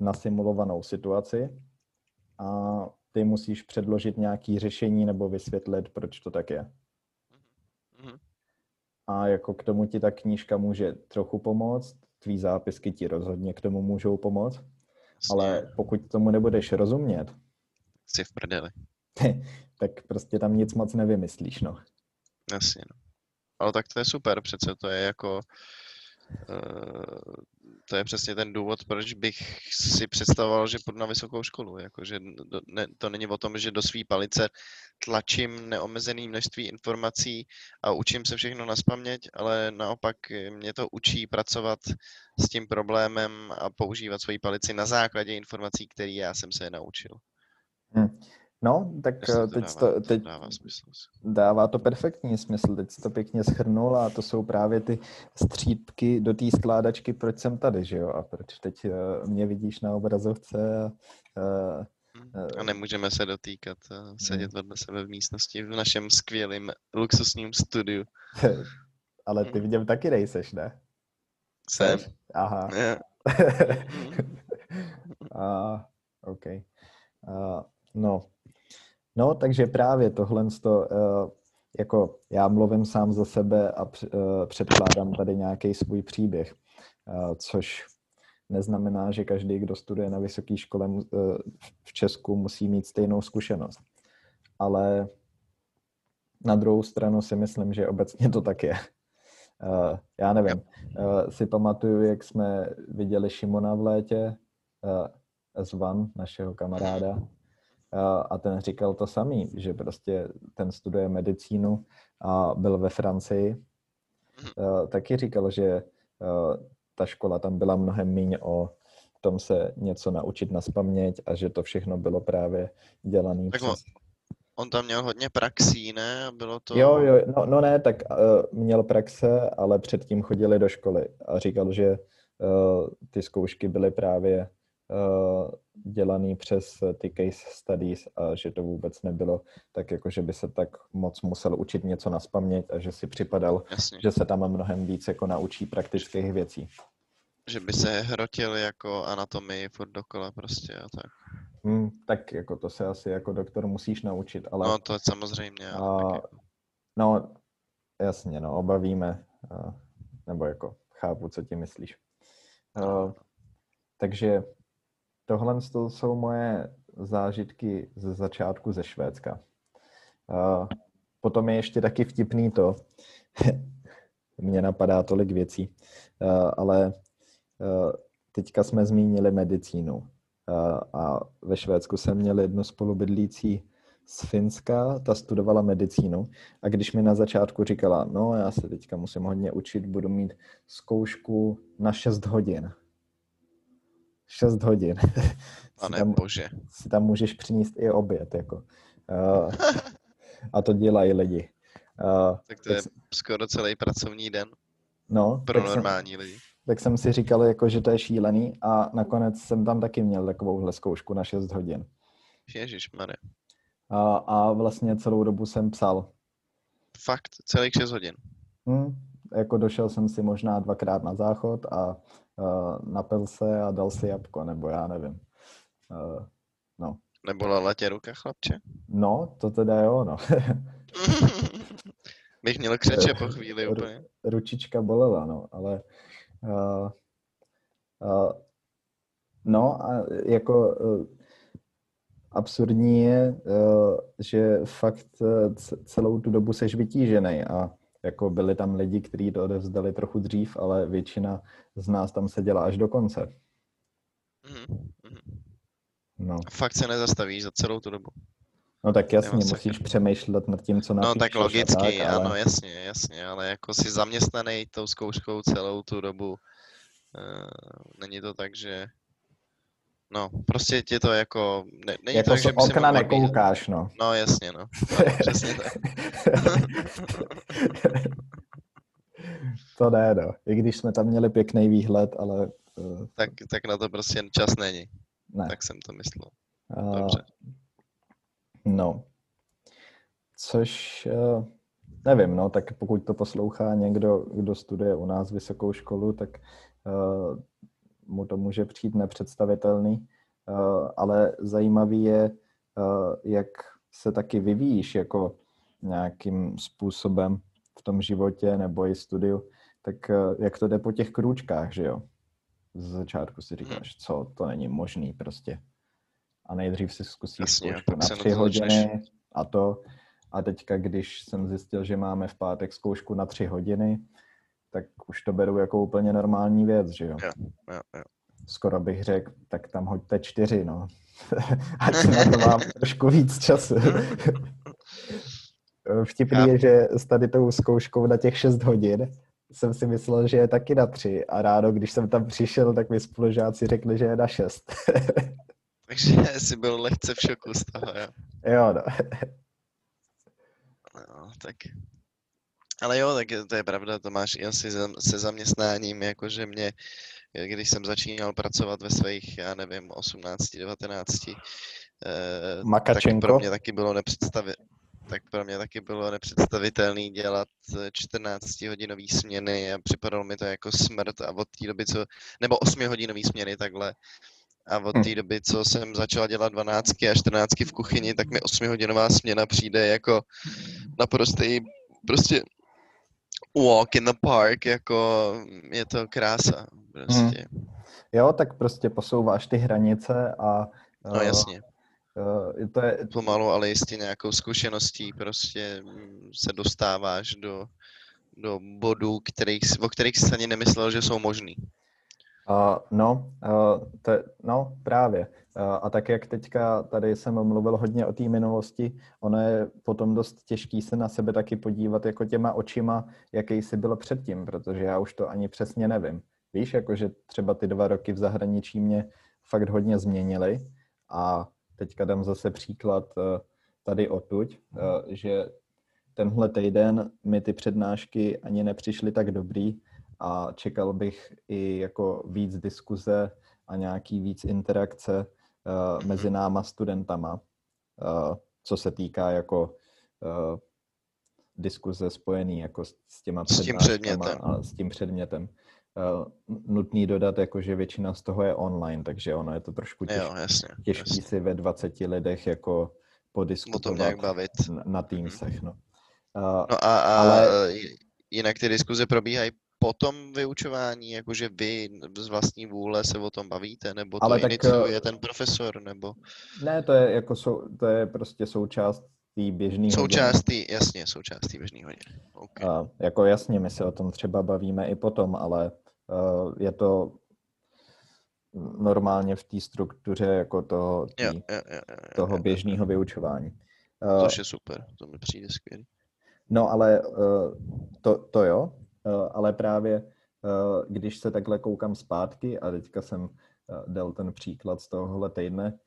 Speaker 2: nasimulovanou situaci a ty musíš předložit nějaký řešení nebo vysvětlit, proč to tak je. Mm-hmm. A jako k tomu ti ta knížka může trochu pomoct, tvý zápisky ti rozhodně k tomu můžou pomoct. Ale pokud tomu nebudeš rozumět,
Speaker 1: si v prdeli. (laughs)
Speaker 2: tak prostě tam nic moc nevymyslíš, no.
Speaker 1: Jasně, no. Ale tak to je super, přece to je jako uh, to je přesně ten důvod, proč bych si představoval, že půjdu na vysokou školu. Jako, že ne, to není o tom, že do své palice tlačím neomezené množství informací a učím se všechno na spaměť, ale naopak mě to učí pracovat s tím problémem a používat svoji palici na základě informací, které já jsem se naučil.
Speaker 2: Hmm. No, tak to teď
Speaker 1: dává,
Speaker 2: to, teď
Speaker 1: dává, smysl.
Speaker 2: dává to perfektní smysl, teď jsi to pěkně schrnul a to jsou právě ty střípky do té skládačky, proč jsem tady, že jo, a proč teď uh, mě vidíš na obrazovce a, uh,
Speaker 1: a nemůžeme se dotýkat a sedět vedle sebe v místnosti v našem skvělém luxusním studiu. (laughs)
Speaker 2: Ale ty v něm taky nejseš, ne?
Speaker 1: Jsem.
Speaker 2: Aha.
Speaker 1: Yeah. (laughs)
Speaker 2: a, OK. Uh, no, No, takže právě tohle, to, eh, jako já mluvím sám za sebe a eh, předkládám tady nějaký svůj příběh, eh, což neznamená, že každý, kdo studuje na vysoké škole v Česku, musí mít stejnou zkušenost. Ale na druhou stranu si myslím, že obecně to tak je. Já nevím, si pamatuju, jak jsme viděli Šimona v létě, Zvan, našeho kamaráda, a, a ten říkal to samý, že prostě ten studuje medicínu a byl ve Francii. A, taky říkal, že a, ta škola tam byla mnohem míň o tom se něco naučit na spaměť a že to všechno bylo právě dělané
Speaker 1: Tak on, on tam měl hodně praxí, ne? Bylo to...
Speaker 2: Jo, jo, no, no ne, tak uh, měl praxe, ale předtím chodili do školy a říkal, že uh, ty zkoušky byly právě dělaný přes ty case studies a že to vůbec nebylo tak, jako že by se tak moc musel učit něco na spaměť a že si připadal,
Speaker 1: Jasně.
Speaker 2: že se tam mnohem víc jako naučí praktických věcí.
Speaker 1: Že by se hrotil jako anatomii furt dokola prostě a tak.
Speaker 2: Hmm, tak jako to se asi jako doktor musíš naučit, ale...
Speaker 1: No to je samozřejmě.
Speaker 2: A, no, jasně, no, obavíme, a, nebo jako chápu, co ti myslíš. A, takže tohle to jsou moje zážitky ze začátku ze Švédska. A, potom je ještě taky vtipný to, (laughs) mně napadá tolik věcí, a, ale a, teďka jsme zmínili medicínu. A ve Švédsku jsem měl jednu spolubydlící z Finska, ta studovala medicínu a když mi na začátku říkala, no já se teďka musím hodně učit, budu mít zkoušku na 6 hodin. 6 hodin. (laughs) si,
Speaker 1: Pane
Speaker 2: tam,
Speaker 1: bože.
Speaker 2: si tam můžeš přinést i oběd, jako. Uh, (laughs) a to dělají lidi. Uh,
Speaker 1: Tak to je
Speaker 2: s-
Speaker 1: skoro celý pracovní den
Speaker 2: no,
Speaker 1: pro
Speaker 2: tak jsem,
Speaker 1: normální lidi.
Speaker 2: tak jsem si říkal, jako, že to je šílený a nakonec jsem tam taky měl takovouhle zkoušku na 6 hodin.
Speaker 1: Ježíš
Speaker 2: A, a vlastně celou dobu jsem psal.
Speaker 1: Fakt, celých 6 hodin.
Speaker 2: Hm, jako došel jsem si možná dvakrát na záchod a napil se a dal si jabko, nebo já nevím. Uh, no.
Speaker 1: Nebolela tě ruka, chlapče?
Speaker 2: no, to teda jo, no. (laughs)
Speaker 1: Bych měl křeče po chvíli úplně.
Speaker 2: Ručička bolela, no, ale uh, uh, no a jako uh, absurdní je, uh, že fakt celou tu dobu seš vytížený a jako byli tam lidi, kteří to odevzdali trochu dřív, ale většina z nás tam seděla až do konce.
Speaker 1: Mhm, mhm.
Speaker 2: No,
Speaker 1: Fakt se nezastavíš za celou tu dobu.
Speaker 2: no tak jasně,
Speaker 1: masakr.
Speaker 2: musíš přemýšlet nad tím, co
Speaker 1: No
Speaker 2: napíšeš
Speaker 1: tak
Speaker 2: a
Speaker 1: logicky,
Speaker 2: tak,
Speaker 1: ano,
Speaker 2: ale,
Speaker 1: jasně, jasně, ale jako si zaměstnaný tou zkouškou celou tu dobu. Uh, není to tak, že... No, prostě ti to jako... Ne, není
Speaker 2: jako
Speaker 1: to tak, že by
Speaker 2: okna
Speaker 1: mohl
Speaker 2: nekoukáš, no.
Speaker 1: No jasně, no. no přesně tak. (laughs)
Speaker 2: to ne, no. I když jsme tam měli pěkný výhled, ale uh,
Speaker 1: tak. Tak na to prostě čas není.
Speaker 2: ne.
Speaker 1: Tak jsem to myslel.
Speaker 2: A,
Speaker 1: Dobře.
Speaker 2: No. Což uh, nevím, no, tak pokud to poslouchá někdo, kdo studuje u nás vysokou školu, tak uh, mu to může přijít nepředstavitelný, uh, ale zajímavý je, uh, jak se taky vyvíjíš jako nějakým způsobem v tom životě nebo i studiu, tak uh, jak to jde po těch krůčkách, že jo? Z začátku si říkáš, co, to není možný prostě. A nejdřív si zkusíš
Speaker 1: Jasně,
Speaker 2: zkoušku na tři hodiny a to. A teďka, když jsem zjistil, že máme v pátek zkoušku na tři hodiny, tak už to beru jako úplně normální věc, že jo?
Speaker 1: Jo, jo, jo.
Speaker 2: Skoro bych řekl, tak tam hoďte čtyři, no. (laughs) Ať na to mám trošku víc času. (laughs) Vtipný je, že s tady tou zkouškou na těch 6 hodin jsem si myslel, že je taky na tři a ráno, když jsem tam přišel, tak mi spolužáci řekli, že je na 6. (laughs)
Speaker 1: Takže jsi byl lehce v šoku z toho, jo.
Speaker 2: jo, no.
Speaker 1: No, tak. Ale jo, tak to je pravda, to máš i asi se zaměstnáním, jakože mě, když jsem začínal pracovat ve svých, já nevím, 18, 19, eh, tak
Speaker 2: Makačenko.
Speaker 1: pro mě taky bylo nepředstavi- tak pro mě taky bylo nepředstavitelné dělat 14-hodinové směny a připadalo mi to jako smrt a od té doby, co, nebo 8-hodinové směny takhle, a od
Speaker 2: Hm.
Speaker 1: té doby, co jsem začal dělat 12 a 14 v kuchyni, tak mi 8-hodinová směna přijde jako naprostý prostě walk in the park, jako je to krása, prostě.
Speaker 2: Jo, tak prostě posouváš ty hranice a
Speaker 1: No
Speaker 2: eh,
Speaker 1: jasně,
Speaker 2: eh, to je,
Speaker 1: pomalu, ale jistě nějakou zkušeností prostě mm, se dostáváš do, do bodů, kterých, o kterých jsi ani nemyslel, že jsou možný.
Speaker 2: Uh, no, uh, to, no, právě. Uh, a tak jak teďka tady jsem mluvil hodně o té minulosti, ono je potom dost těžký se na sebe taky podívat jako těma očima, jaký jsi byl předtím, protože já už to ani přesně nevím. Víš, jakože třeba ty dva roky v zahraničí mě fakt hodně změnily a teďka dám zase příklad uh, tady odtuď, uh, že tenhle týden mi ty přednášky ani nepřišly tak dobrý, a čekal bych i jako víc diskuze a nějaký víc interakce uh, mezi náma studentama, uh, co se týká jako uh, diskuze spojený jako s, s těma
Speaker 1: s tím předmětem.
Speaker 2: a s tím předmětem. Uh, nutný dodat, jako, že většina z toho je online, takže ono je to trošku těž, jo, jasně, těžký jasně. si ve 20 lidech jako podiskutovat
Speaker 1: bavit.
Speaker 2: na, na Teamsech. No.
Speaker 1: Uh, no a, a ale... jinak ty diskuze probíhají po tom vyučování, jakože vy z vlastní vůle se o tom bavíte, nebo to Ale iniciuje tak, ten profesor, nebo...
Speaker 2: Ne, to je jako sou, to je prostě součást té běžné
Speaker 1: Součást tý, jasně, součást té běžné hodiny. Okay.
Speaker 2: A, jako jasně, my se o tom třeba bavíme i potom, ale uh, je to normálně v té struktuře jako toho, tý, jo, jo, jo, jo, toho běžného vyučování.
Speaker 1: Uh, Což je super, to mi přijde skvělé.
Speaker 2: No ale uh, to, to jo, Eh, ale právě eh, když se takhle koukám zpátky a teďka jsem eh, dal ten příklad z tohohle týdne,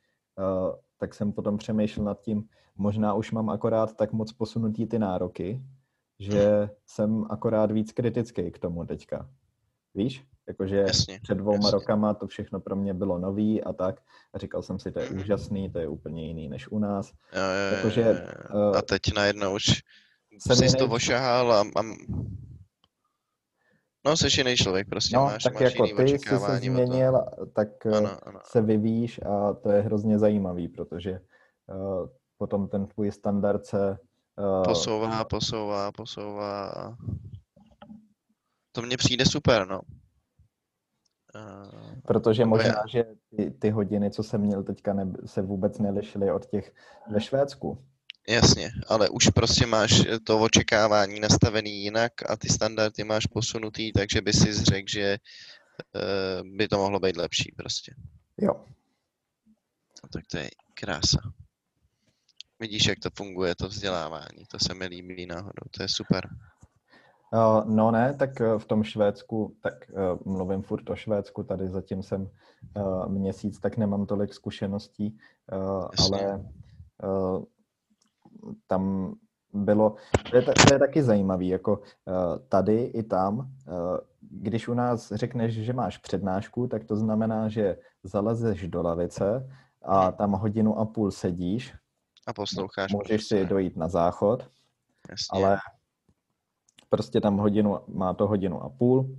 Speaker 2: tak jsem potom přemýšlel nad tím, možná už mám akorát tak moc posunutý ty nároky, že jsem akorát víc kritický k tomu teďka. Víš? Jakože jasně, před dvouma jasně. rokama to všechno pro mě bylo nový a tak. A říkal jsem si, to je mm. úžasný, to je úplně jiný než u nás.
Speaker 1: Jo, jo, Jakože, jo. A teď najednou už jsi to ošahal a, a No, jsi jiný člověk, prostě
Speaker 2: no,
Speaker 1: máš,
Speaker 2: tak
Speaker 1: máš
Speaker 2: jako ty jsi se změnil, tak eh, ano, ano. se vyvíjíš a to je hrozně zajímavý, protože uh, potom ten tvůj standard se...
Speaker 1: Uh, posouvá, posouvá, posouvá. To mně přijde super, no.
Speaker 2: Uh, protože možná, já... že ty, ty hodiny, co jsem měl teďka, ne, se vůbec nelišily od těch ve Švédsku.
Speaker 1: Jasně, ale už prostě máš to očekávání nastavený jinak a ty standardy máš posunutý, takže by si řekl, že uh, by to mohlo být lepší prostě.
Speaker 2: Jo.
Speaker 1: No, tak to je krása. Vidíš, jak to funguje, to vzdělávání. To se mi líbí náhodou, to je super.
Speaker 2: Uh, no ne, tak v tom Švédsku, tak mluvím furt o Švédsku, tady zatím jsem měsíc, tak nemám tolik zkušeností, uh, ale tam bylo, to je, to je taky zajímavý, jako uh, tady i tam, uh, když u nás řekneš, že máš přednášku, tak to znamená, že zalezeš do lavice a tam hodinu a půl sedíš.
Speaker 1: A posloucháš.
Speaker 2: Můžeš si dojít na záchod, Jasně. ale prostě tam hodinu, má to hodinu a půl,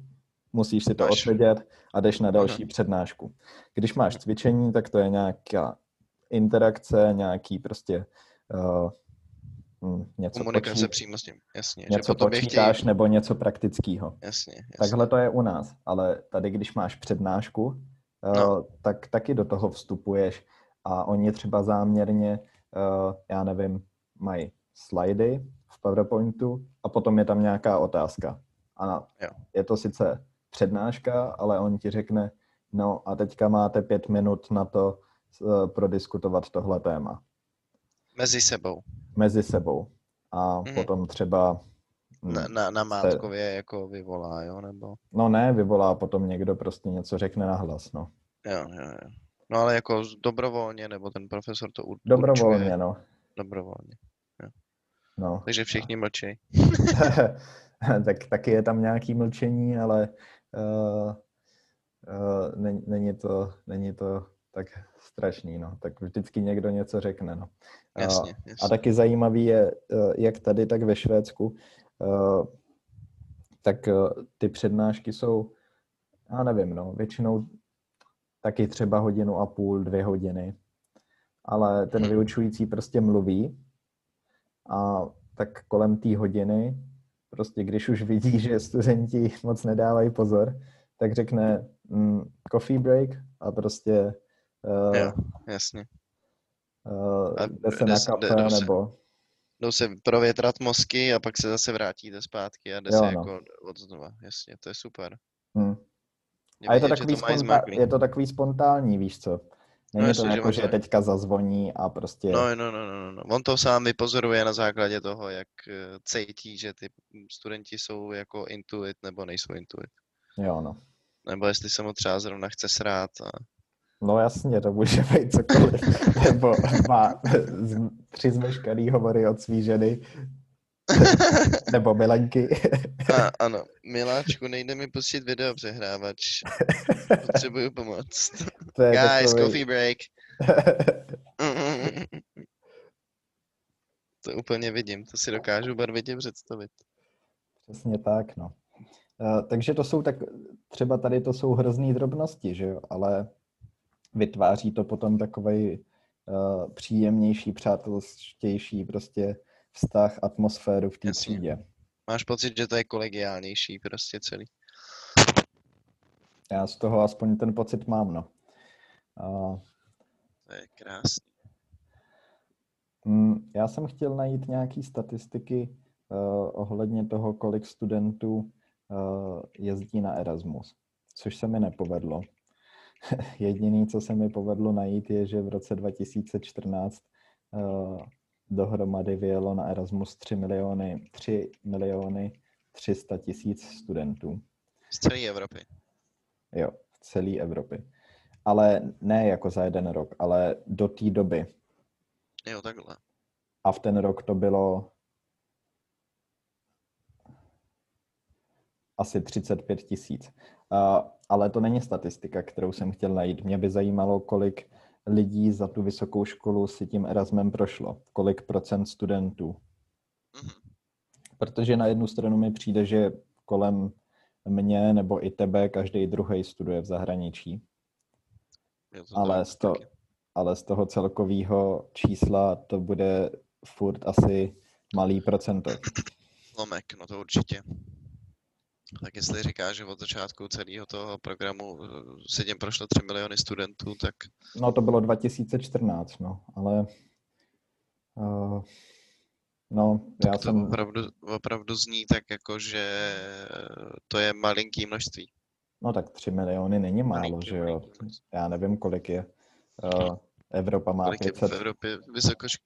Speaker 2: musíš si to Až. odsedět a jdeš na další uh-huh. přednášku. Když máš cvičení, tak to je nějaká interakce, nějaký prostě uh,
Speaker 1: Hmm, něco Komunikace počít, přímo s ním, jasně.
Speaker 2: Něco že počítáš chtějí... nebo něco praktického.
Speaker 1: Jasně, jasně.
Speaker 2: Takhle to je u nás, ale tady, když máš přednášku, eh, no. tak taky do toho vstupuješ a oni třeba záměrně, eh, já nevím, mají slidy v PowerPointu a potom je tam nějaká otázka. A jo. je to sice přednáška, ale on ti řekne, no a teďka máte pět minut na to uh, prodiskutovat tohle téma.
Speaker 1: Mezi sebou
Speaker 2: mezi sebou. A mm. potom třeba...
Speaker 1: Na, na, na mátkově se... jako vyvolá, jo, nebo?
Speaker 2: No ne, vyvolá, potom někdo prostě něco řekne na hlas, no.
Speaker 1: Jo, jo, jo. No ale jako dobrovolně, nebo ten profesor to určuje?
Speaker 2: Dobrovolně, no.
Speaker 1: Dobrovolně, jo.
Speaker 2: No.
Speaker 1: Takže všichni mlčí. (laughs)
Speaker 2: tak taky je tam nějaký mlčení, ale uh, uh, není, není, to, není to tak strašný, no. Tak vždycky někdo něco řekne, no.
Speaker 1: Jasně,
Speaker 2: jasně. A taky zajímavý je, eh, jak tady, tak ve Švédsku, eh, tak eh, ty přednášky jsou, já nevím, no, většinou taky třeba hodinu a půl, dvě hodiny, ale ten mhm. vyučující prostě mluví a tak kolem té hodiny, prostě když už vidí, (laughs) že studenti moc nedávají pozor, tak řekne mm, coffee break a prostě
Speaker 1: Uh, jo, jasně.
Speaker 2: Uh, jde se na kafe jde, nebo...
Speaker 1: Jdou se provětrat mozky a pak se zase vrátíte zpátky a jde jo, se no. jako od znova. Jasně, to je super.
Speaker 2: Hmm.
Speaker 1: Je
Speaker 2: A je to,
Speaker 1: vidět, že
Speaker 2: takový
Speaker 1: mají
Speaker 2: sponta- je to takový spontánní, víš co? Není
Speaker 1: No
Speaker 2: to
Speaker 1: jasně, že
Speaker 2: jako, že
Speaker 1: to-
Speaker 2: teďka zazvoní a prostě...
Speaker 1: No, no, no, no, no. On to sám vypozoruje na základě toho, jak eh, cítí, že ty studenti jsou jako intuit nebo nejsou intuit.
Speaker 2: Jo, no.
Speaker 1: Nebo jestli se mu třeba zrovna chce srát. A...
Speaker 2: No jasně, to může (laughs) být cokoliv. Nebo má (laughs) z, tři zmeškaný hovory od svý ženy. (laughs) Nebo milenky.
Speaker 1: a ano, miláčku, nejde mi pustit video přehrávač. Potřebuju pomoc.
Speaker 2: to je
Speaker 1: Guys,
Speaker 2: takový...
Speaker 1: coffee break. To úplně vidím, to si dokážu barvitě představit.
Speaker 2: Přesně tak, no. Uh, takže to jsou tak, třeba tady to jsou hrozný drobnosti, že jo, ale vytváří to potom takový uh, příjemnější, přátelštější prostě vztah, atmosféru v té třídě.
Speaker 1: Máš pocit, že to je kolegiálnější prostě celý.
Speaker 2: Já z toho aspoň ten pocit mám, no. Uh,
Speaker 1: To je krásný.
Speaker 2: Mm, Já jsem chtěl najít nějaké statistiky uh, ohledně toho, kolik studentů uh, jezdí na Erasmus, což se mi nepovedlo. (laughs) Jediný, co se mi povedlo najít, je, že v roce 2014 uh, dohromady vyjelo na Erasmus 3 miliony, 3 miliony 300 tisíc studentů.
Speaker 1: Z celé Evropy.
Speaker 2: Jo, v celé Evropě. Ale ne jako za jeden rok, ale do té doby.
Speaker 1: Jo, takhle.
Speaker 2: A v ten rok to bylo asi 35 tisíc. Ale to není statistika, kterou jsem chtěl najít. Mě by zajímalo, kolik lidí za tu vysokou školu si tím Erasmem prošlo. Kolik procent studentů.
Speaker 1: Mhm.
Speaker 2: Protože na jednu stranu mi přijde, že kolem mě nebo i tebe každý druhý studuje v zahraničí. Ale z, to, ale z toho celkového čísla to bude furt asi malý procento.
Speaker 1: Lomek, no to určitě. Tak jestli říkáš, že od začátku celého toho programu eh, se tím prošlo 3 miliony studentů, tak
Speaker 2: No to bylo 2014, no, ale uh, no, já
Speaker 1: tak to
Speaker 2: jsem,
Speaker 1: opravdu, opravdu zní tak jako, že to je malinký množství.
Speaker 2: no tak 3 miliony není málo,
Speaker 1: Malinký,
Speaker 2: že jo,
Speaker 1: malinký
Speaker 2: já nevím, kolik je. Uh, Evropa má
Speaker 1: Kolik je
Speaker 2: 500,
Speaker 1: v Evropě vysokoš...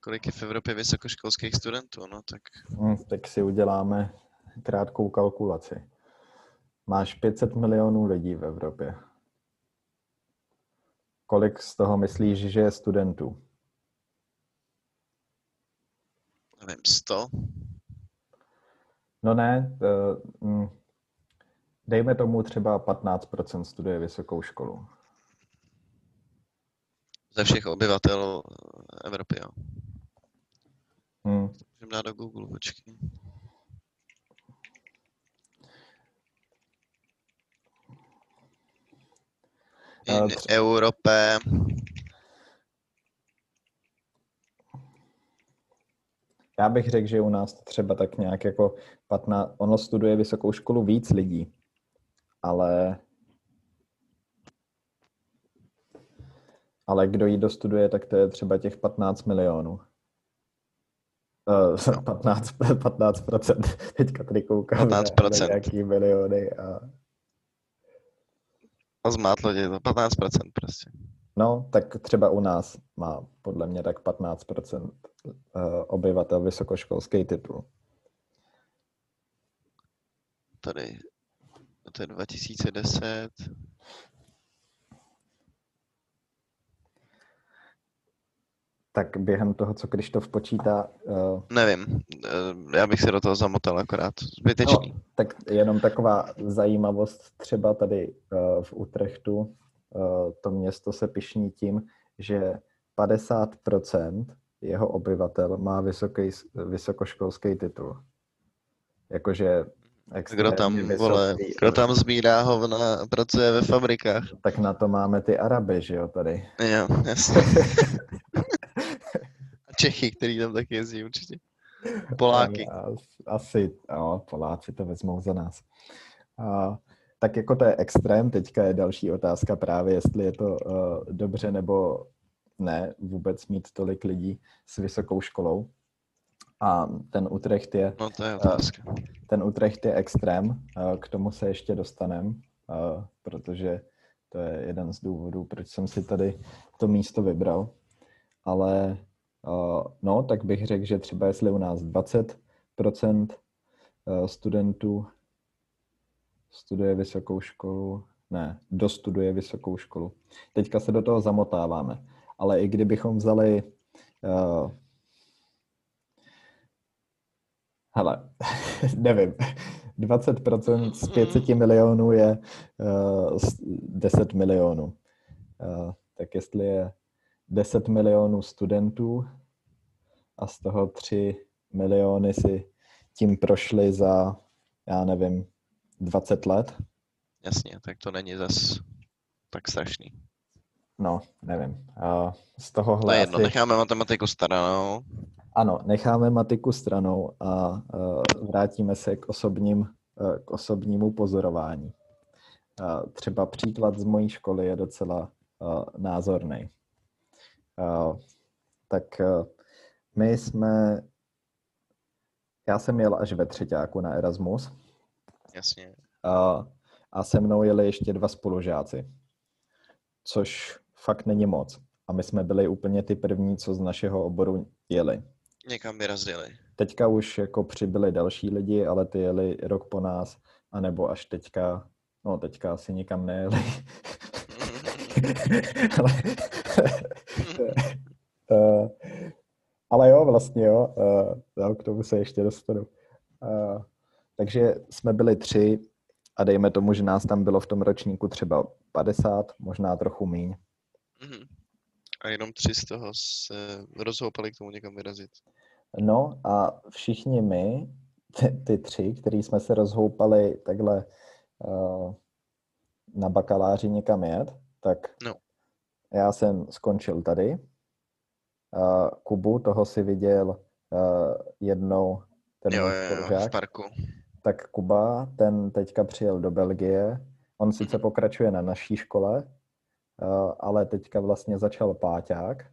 Speaker 1: Kolik je v Evropě vysokoškolských studentů, no tak
Speaker 2: hm, tak si uděláme krátkou kalkulaci. Máš 500 milionů lidí v Evropě. Kolik z toho myslíš, že je studentů?
Speaker 1: nevím, 100?
Speaker 2: No ne, uh, mm, dejme tomu třeba 15% studuje vysokou školu.
Speaker 1: Ze všech obyvatel eh, Evropy, jo.
Speaker 2: Hmm.
Speaker 1: Můžeme dát do Google, počkej. In
Speaker 2: tři-
Speaker 1: Europe,
Speaker 2: Já bych řekl, že u nás to třeba tak nějak jako 15, ono studuje vysokou školu víc lidí, ale ale kdo jí dostuduje, tak to je třeba těch 15 milionů. Uh, 15, 15%, teďka tady koukám na-
Speaker 1: 15%.
Speaker 2: na nějaký miliony a
Speaker 1: a zmátlo tě to, 15% prostě.
Speaker 2: No, tak třeba u nás má podle mě tak 15% eh, obyvatel vysokoškolský titul.
Speaker 1: Tady, to je 2010,
Speaker 2: Tak během toho, co Krištof počítá, eh,
Speaker 1: nevím, eh, já bych se do toho zamotal akorát, zbytečný.
Speaker 2: no, tak jenom taková zajímavost třeba tady eh, v Utrechtu, eh, to město se pišní tím, že 50% jeho obyvatel má vysoký, vysokoškolský titul. Jakože
Speaker 1: Kdo tam,
Speaker 2: extrémně
Speaker 1: vole,
Speaker 2: vysoký,
Speaker 1: kdo tam sbírá hovna a pracuje ve fabrikách.
Speaker 2: Tak na to máme ty Araby, že jo, tady.
Speaker 1: Jo, jasně. (laughs) Čechy, který tam taky jezdí určitě. (laughs) Poláky.
Speaker 2: As- Asi, no, Poláci to vezmou za nás. A, tak jako to je extrém, teďka je další otázka právě, jestli je to uh, dobře nebo ne vůbec mít tolik lidí s vysokou školou. A ten Utrecht je,
Speaker 1: No to je otázka.
Speaker 2: ten Utrecht je extrém, uh, k tomu se ještě dostaneme. uh, protože to je jeden z důvodů, proč jsem si tady to místo vybral. Ale uh, no, tak bych řekl, že třeba jestli u nás 20% studentů studuje vysokou školu, ne, dostuduje vysokou školu. Teďka se do toho zamotáváme. Ale i kdybychom vzali uh, hele, (laughs) nevím, 20% z 500 milionů je uh, eh, 10 milionů. Uh, tak jestli je 10 milionů studentů a z toho 3 miliony si tím prošli za, já nevím, 20 let.
Speaker 1: Jasně, tak to není zas tak strašný.
Speaker 2: No, nevím. Z tohohle
Speaker 1: to je jedno, asi... necháme matematiku stranou.
Speaker 2: Ano, necháme matiku stranou a vrátíme se k, osobním, uh, k osobnímu pozorování. Uh, třeba příklad z mojí školy je docela uh, názorný. Uh, tak uh, my jsme, já jsem jel až ve třetíku na Erasmus.
Speaker 1: Jasně.
Speaker 2: Uh, a se mnou jeli ještě dva spolužáci, což fakt není moc. A my jsme byli úplně ty první, co z našeho oboru jeli.
Speaker 1: Někam vyrazili.
Speaker 2: Teďka už jako přibyli další lidi, ale ty jeli rok po nás, anebo až teďka, no teďka asi nikam nejeli. (laughs) (laughs) ale, uh, (laughs) ale jo, vlastně jo, uh, k tomu se ještě dostanu. Uh, takže jsme byli tři a dejme tomu, že nás tam bylo v tom ročníku třeba 50, možná trochu míň.
Speaker 1: Mm-hmm. A jenom tři z toho se rozhoupali k tomu někam vyrazit.
Speaker 2: No a všichni my, ty, ty tři, který jsme se rozhoupali takhle uh, na bakaláři někam jet, tak
Speaker 1: no.
Speaker 2: já jsem skončil tady. Uh, Kubu, toho si viděl uh, jednou ten
Speaker 1: jo, jo, jo, v parku.
Speaker 2: Tak Kuba, ten teďka přijel do Belgie. On sice mhm. pokračuje na naší škole, uh, ale teďka vlastně začal páťák.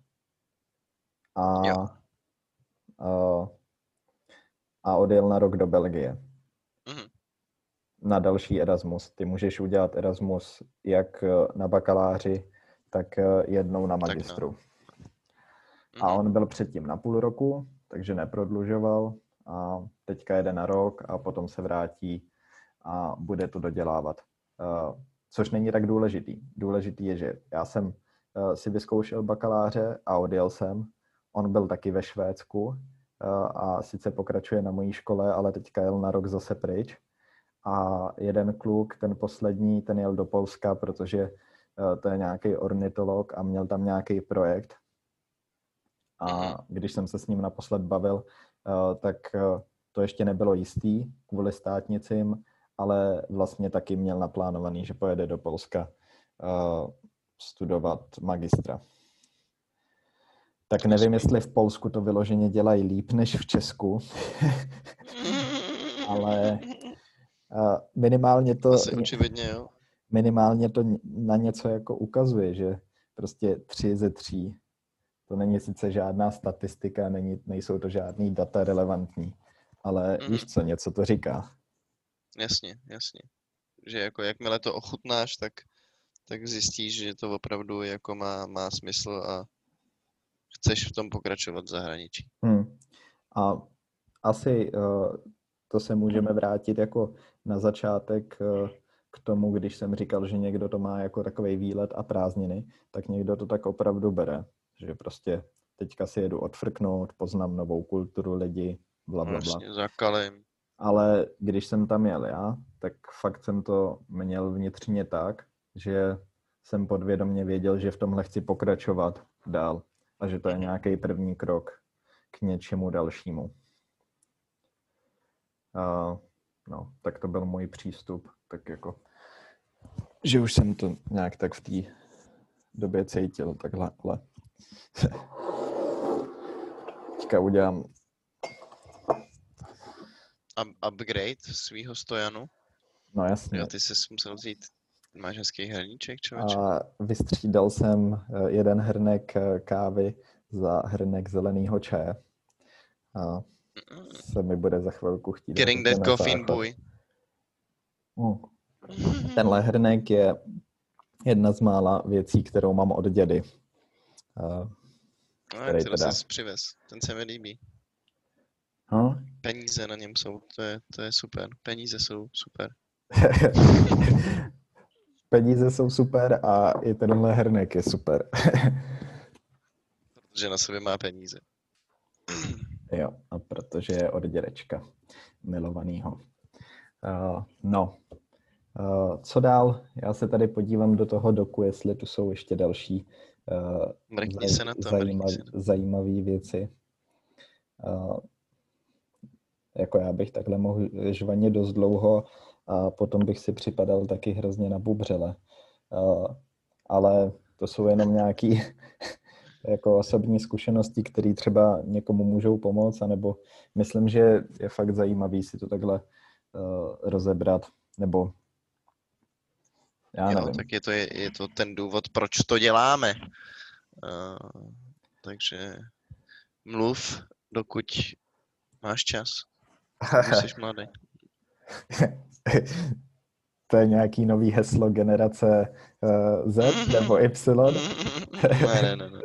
Speaker 2: A jo a odjel na rok do Belgie. Na další Erasmus. Ty můžeš udělat Erasmus jak eh, na bakaláři, tak eh, jednou na magistru. no. mm-hmm. A on byl předtím na půl roku, takže neprodlužoval a teďka jede na rok a potom se vrátí a bude to dodělávat. Uh, což není tak důležitý. Důležitý je, že já jsem si vyzkoušel bakaláře a odjel jsem. On byl taky ve Švédsku a sice pokračuje na mojí škole, ale teďka jel na rok zase pryč. A jeden kluk, ten poslední, ten jel do Polska, protože e, to je nějaký ornitolog a měl tam nějaký projekt. A mhm. když jsem se s ním naposled bavil, e, tak e, to ještě nebylo jistý kvůli státnicím, ale vlastně taky měl naplánovaný, že pojede do Polska studovat magistra. Tak nevím, jestli v Polsku to vyloženě dělají líp než v Česku, (laughs) ale (laughs) minimálně to...
Speaker 1: Asi očividně, jo.
Speaker 2: Minimálně to na něco jako ukazuje, že prostě tři ze tří. To není sice žádná statistika, není, nejsou to žádný data relevantní, ale mm. víš co, něco to říká.
Speaker 1: Jasně, jasně. Že jako jakmile to ochutnáš, tak, tak zjistíš, že to opravdu jako má, má smysl a chceš v tom pokračovat v zahraničí.
Speaker 2: Hmm. A asi uh, to se můžeme vrátit jako na začátek uh, k tomu, když jsem říkal, že někdo to má jako takový výlet a prázdniny, tak někdo to tak opravdu bere, že prostě teďka si jedu odfrknout, poznám novou kulturu lidi, bla, bla, bla.
Speaker 1: Zakalím.
Speaker 2: Ale když jsem tam jel já, tak fakt jsem to měl vnitřně tak, že jsem podvědomně věděl, že v tomhle chci pokračovat dál a že to je nějaký první krok k něčemu dalšímu. Uh, no, tak to byl můj přístup, tak jako, že už jsem to nějak tak v té době cítil, takhle, ale (laughs) teďka udělám
Speaker 1: upgrade svého stojanu.
Speaker 2: No jasně.
Speaker 1: Jo, ty jsi musel vzít Máš hezký hrníček, člověče.
Speaker 2: A vystřídal jsem eh, jeden hrnek eh, kávy za hrnek zeleného čaje. A se mi bude za chvilku chtít.
Speaker 1: Getting that coffee boy.
Speaker 2: Uh. (laughs) tenhle hrnek je jedna z mála věcí, kterou mám od dědy. Uh,
Speaker 1: No,
Speaker 2: který teda-
Speaker 1: jsi přivez. Ten se mi líbí.
Speaker 2: no?
Speaker 1: Peníze na něm jsou, to je, to je super. Peníze jsou super. (laughs)
Speaker 2: Peníze jsou super a i tenhle hrnek je super. (laughs)
Speaker 1: Protože na sobě má peníze. (clears throat)
Speaker 2: jo, a protože je od dědečka milovanýho. Uh, no, uh, co dál? Já se tady podívám do toho doku, jestli tu jsou ještě další uh,
Speaker 1: Mrkni se na to, mrkni se na to.
Speaker 2: zajímavé věci. Uh, jako já bych takhle mohl žvaně dost dlouho a potom bych si připadal taky hrozně na bubřele. Uh, ale to jsou jenom nějaký jako osobní zkušenosti, které třeba někomu můžou pomoct, anebo myslím, že je fakt zajímavý si to takhle uh, rozebrat, nebo já
Speaker 1: Jo,
Speaker 2: nevím.
Speaker 1: tak je to, je, je to ten důvod, proč to děláme. Uh, takže mluv, dokud máš čas. (laughs) Jsi mladý.
Speaker 2: to je nějaký nový heslo generace Z nebo Y. (laughs)
Speaker 1: ne, ne, ne, ne.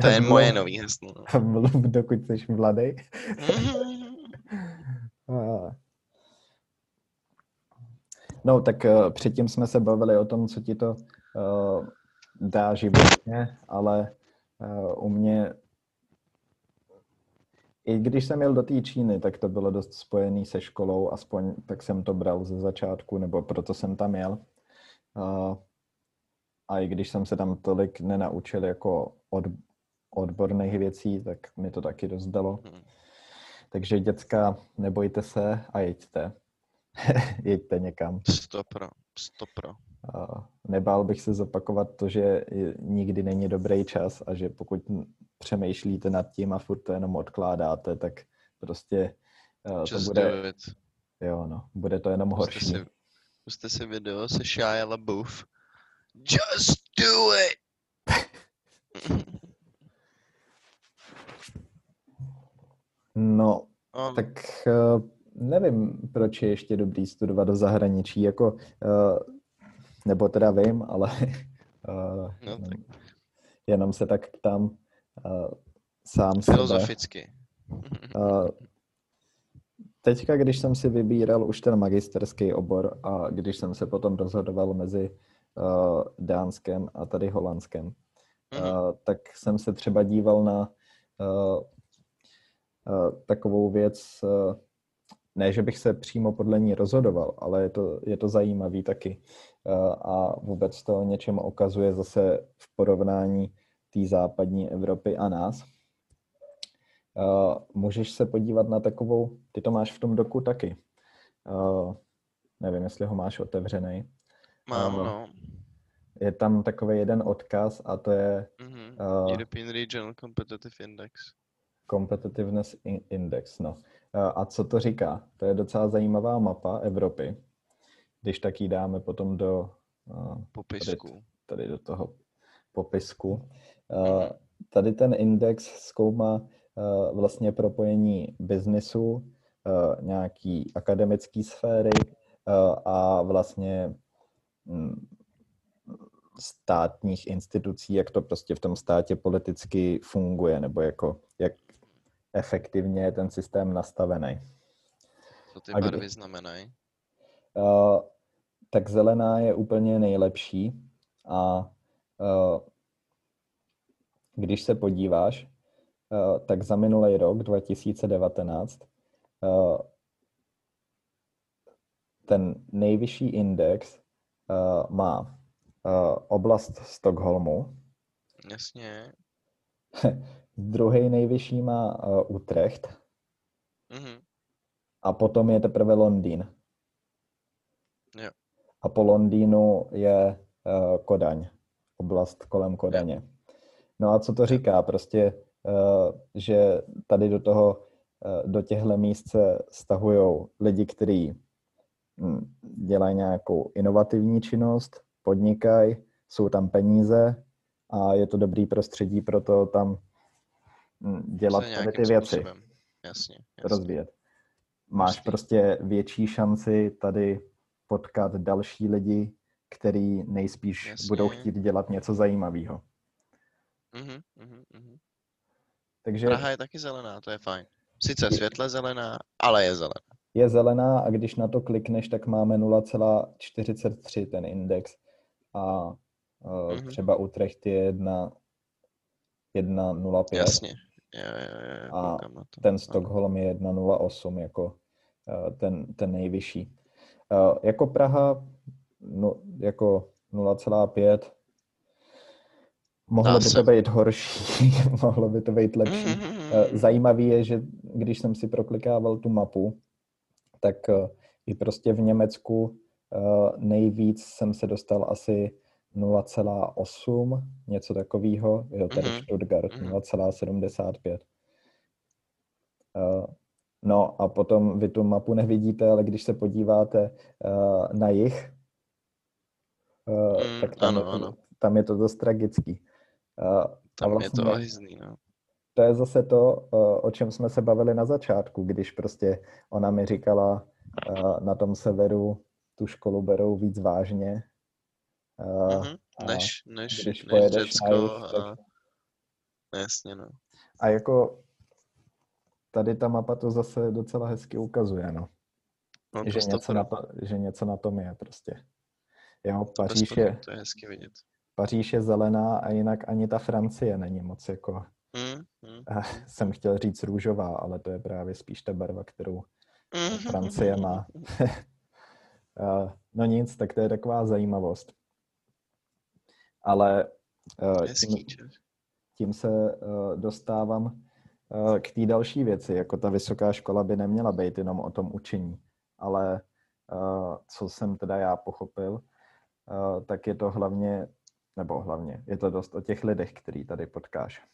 Speaker 1: To je (laughs) moje nový heslo. no.
Speaker 2: Mluv, dokud jsi mladý. (laughs) No, tak uh, předtím jsme se bavili o tom, co ti to uh, dá životně, ale uh, u mě, i když jsem jel do té Číny, tak to bylo dost spojený se školou, aspoň tak jsem to bral ze začátku, nebo proto jsem tam jel. Uh, a i když jsem se tam tolik nenaučil jako od, odborných věcí, tak mi to taky dost dalo.
Speaker 1: Mhm.
Speaker 2: Takže děcka, nebojte se a jeďte. (laughs) jeďte někam.
Speaker 1: Stopro, stopro.
Speaker 2: Nebál bych se zopakovat to, že nikdy není dobrý čas a že pokud přemýšlíte nad tím a furt to jenom odkládáte, tak prostě eh, to
Speaker 1: Just
Speaker 2: bude,
Speaker 1: do it.
Speaker 2: jo no, bude to jenom
Speaker 1: Puste
Speaker 2: horší.
Speaker 1: si, puste si video se Shia LaBeouf. Just do it!
Speaker 2: No,
Speaker 1: On,
Speaker 2: tak eh, nevím, proč je ještě dobrý studovat do zahraničí, jako, eh, nebo teda vím, ale (laughs) eh,
Speaker 1: No tak.
Speaker 2: jenom se tak ptám eh, sám sebe.
Speaker 1: Filozoficky.
Speaker 2: Uh, teďka, když jsem si vybíral už ten magisterský obor a když jsem se potom rozhodoval mezi uh, Dánskem a tady Holandskem,
Speaker 1: Mhm.
Speaker 2: uh, tak jsem se třeba díval na uh, uh, takovou věc, uh, ne, že bych se přímo podle ní rozhodoval, ale je to, je to zajímavý taky. Uh, a vůbec to něčem ukazuje zase v porovnání té západní Evropy a nás. Uh, můžeš se podívat na takovou, ty to máš v tom doku taky. Uh, nevím, jestli ho máš otevřený.
Speaker 1: Mám,
Speaker 2: Ano.
Speaker 1: no.
Speaker 2: Je tam takový jeden odkaz a to je
Speaker 1: Mhm.
Speaker 2: uh,
Speaker 1: European Regional Competitive Index.
Speaker 2: Competitiveness In- Index. No. Uh, a co to říká? To je docela zajímavá mapa Evropy. Když tak ji dáme potom do, uh,
Speaker 1: Popisku.
Speaker 2: tady do toho popisku. Uh, tady ten index zkoumá uh, vlastně propojení biznisu, uh, nějaký akademické sféry uh, a vlastně státních institucí, jak to prostě v tom státě politicky funguje, nebo jako jak efektivně je ten systém nastavený.
Speaker 1: Co ty
Speaker 2: A kdy-
Speaker 1: barvy znamenají?
Speaker 2: Uh, tak zelená je úplně nejlepší a uh, když se podíváš, uh, tak za minulý rok 2019 uh, ten nejvyšší index uh, má uh, oblast Stockholmu,
Speaker 1: Jasně. (laughs)
Speaker 2: druhý nejvyšší má uh, Utrecht
Speaker 1: Mhm.
Speaker 2: a potom je teprve Londýn.
Speaker 1: Jo.
Speaker 2: A po Londýnu je uh, Kodaň, oblast kolem Kodaně. No a co to říká? Prostě, uh, že tady do toho, uh, do těchto míst se stahují lidi, kteří dělají nějakou inovativní činnost, podnikají, jsou tam peníze a je to dobrý prostředí pro to tam hm, dělat tady ty věci
Speaker 1: způsobem. Jasně, jasně.
Speaker 2: rozvíjet. Máš
Speaker 1: Hustý.
Speaker 2: prostě větší šanci tady potkat další lidi, který nejspíš
Speaker 1: Jasně.
Speaker 2: budou chtít dělat něco zajímavého.
Speaker 1: Mhm, mhm, mhm.
Speaker 2: Takže
Speaker 1: Praha je taky zelená, to je fajn. Sice světle zelená, ale je zelená.
Speaker 2: Je zelená a když na to klikneš, tak máme 0,43 ten index a uh,
Speaker 1: Mhm.
Speaker 2: třeba Utrecht je 1, 1,05.
Speaker 1: Jasně. Jo, jo, jo,
Speaker 2: A
Speaker 1: to.
Speaker 2: ten
Speaker 1: Ano.
Speaker 2: Stockholm je 1,08 jako eh, ten, ten nejvyšší. Eh, Jako Praha no, jako 0,5 mohlo by to být horší, (laughs) mohlo by to být lepší.
Speaker 1: Mhm,
Speaker 2: Eh, Zajímavý je, že když jsem si proklikával tu mapu, tak eh, i prostě v Německu eh, nejvíc jsem se dostal asi 0,8, něco takového, jo, tady
Speaker 1: Mhm,
Speaker 2: Stuttgart
Speaker 1: mhm.
Speaker 2: 0,75. Eh, No a potom vy tu mapu nevidíte, ale když se podíváte na jih, eh,
Speaker 1: Mm,
Speaker 2: tak tam,
Speaker 1: ano,
Speaker 2: je to,
Speaker 1: ano.
Speaker 2: tam je to dost tragický. Eh,
Speaker 1: Tam je
Speaker 2: vlastně-
Speaker 1: to ohýzný, no.
Speaker 2: To je zase to, eh, o čem jsme se bavili na začátku, když prostě ona mi říkala, eh, na tom severu tu školu berou víc vážně. A
Speaker 1: Než, než,
Speaker 2: Když
Speaker 1: než
Speaker 2: pojedeš na
Speaker 1: Řecko
Speaker 2: jih,
Speaker 1: a...
Speaker 2: tak,
Speaker 1: Jasně, no.
Speaker 2: a jako tady ta mapa to zase docela hezky ukazuje, no.
Speaker 1: no to
Speaker 2: že, něco na to, že něco na tom je prostě. Jo,
Speaker 1: To
Speaker 2: Paříž
Speaker 1: sporu,
Speaker 2: je,
Speaker 1: to je hezky vidět.
Speaker 2: Paříž je zelená a jinak ani ta Francie není moc jako,
Speaker 1: Mm, mm, (laughs)
Speaker 2: jsem chtěl říct růžová, ale to je právě spíš ta barva, kterou
Speaker 1: mm.
Speaker 2: Francie má. (laughs) No nic, tak to je taková zajímavost. Ale eh, tím, tím se eh, dostávám eh, k té další věci. Jako ta vysoká škola by neměla být jenom o tom učení, ale co jsem teda já pochopil, tak je to hlavně, nebo hlavně, je to dost o těch lidech, který tady potkáš.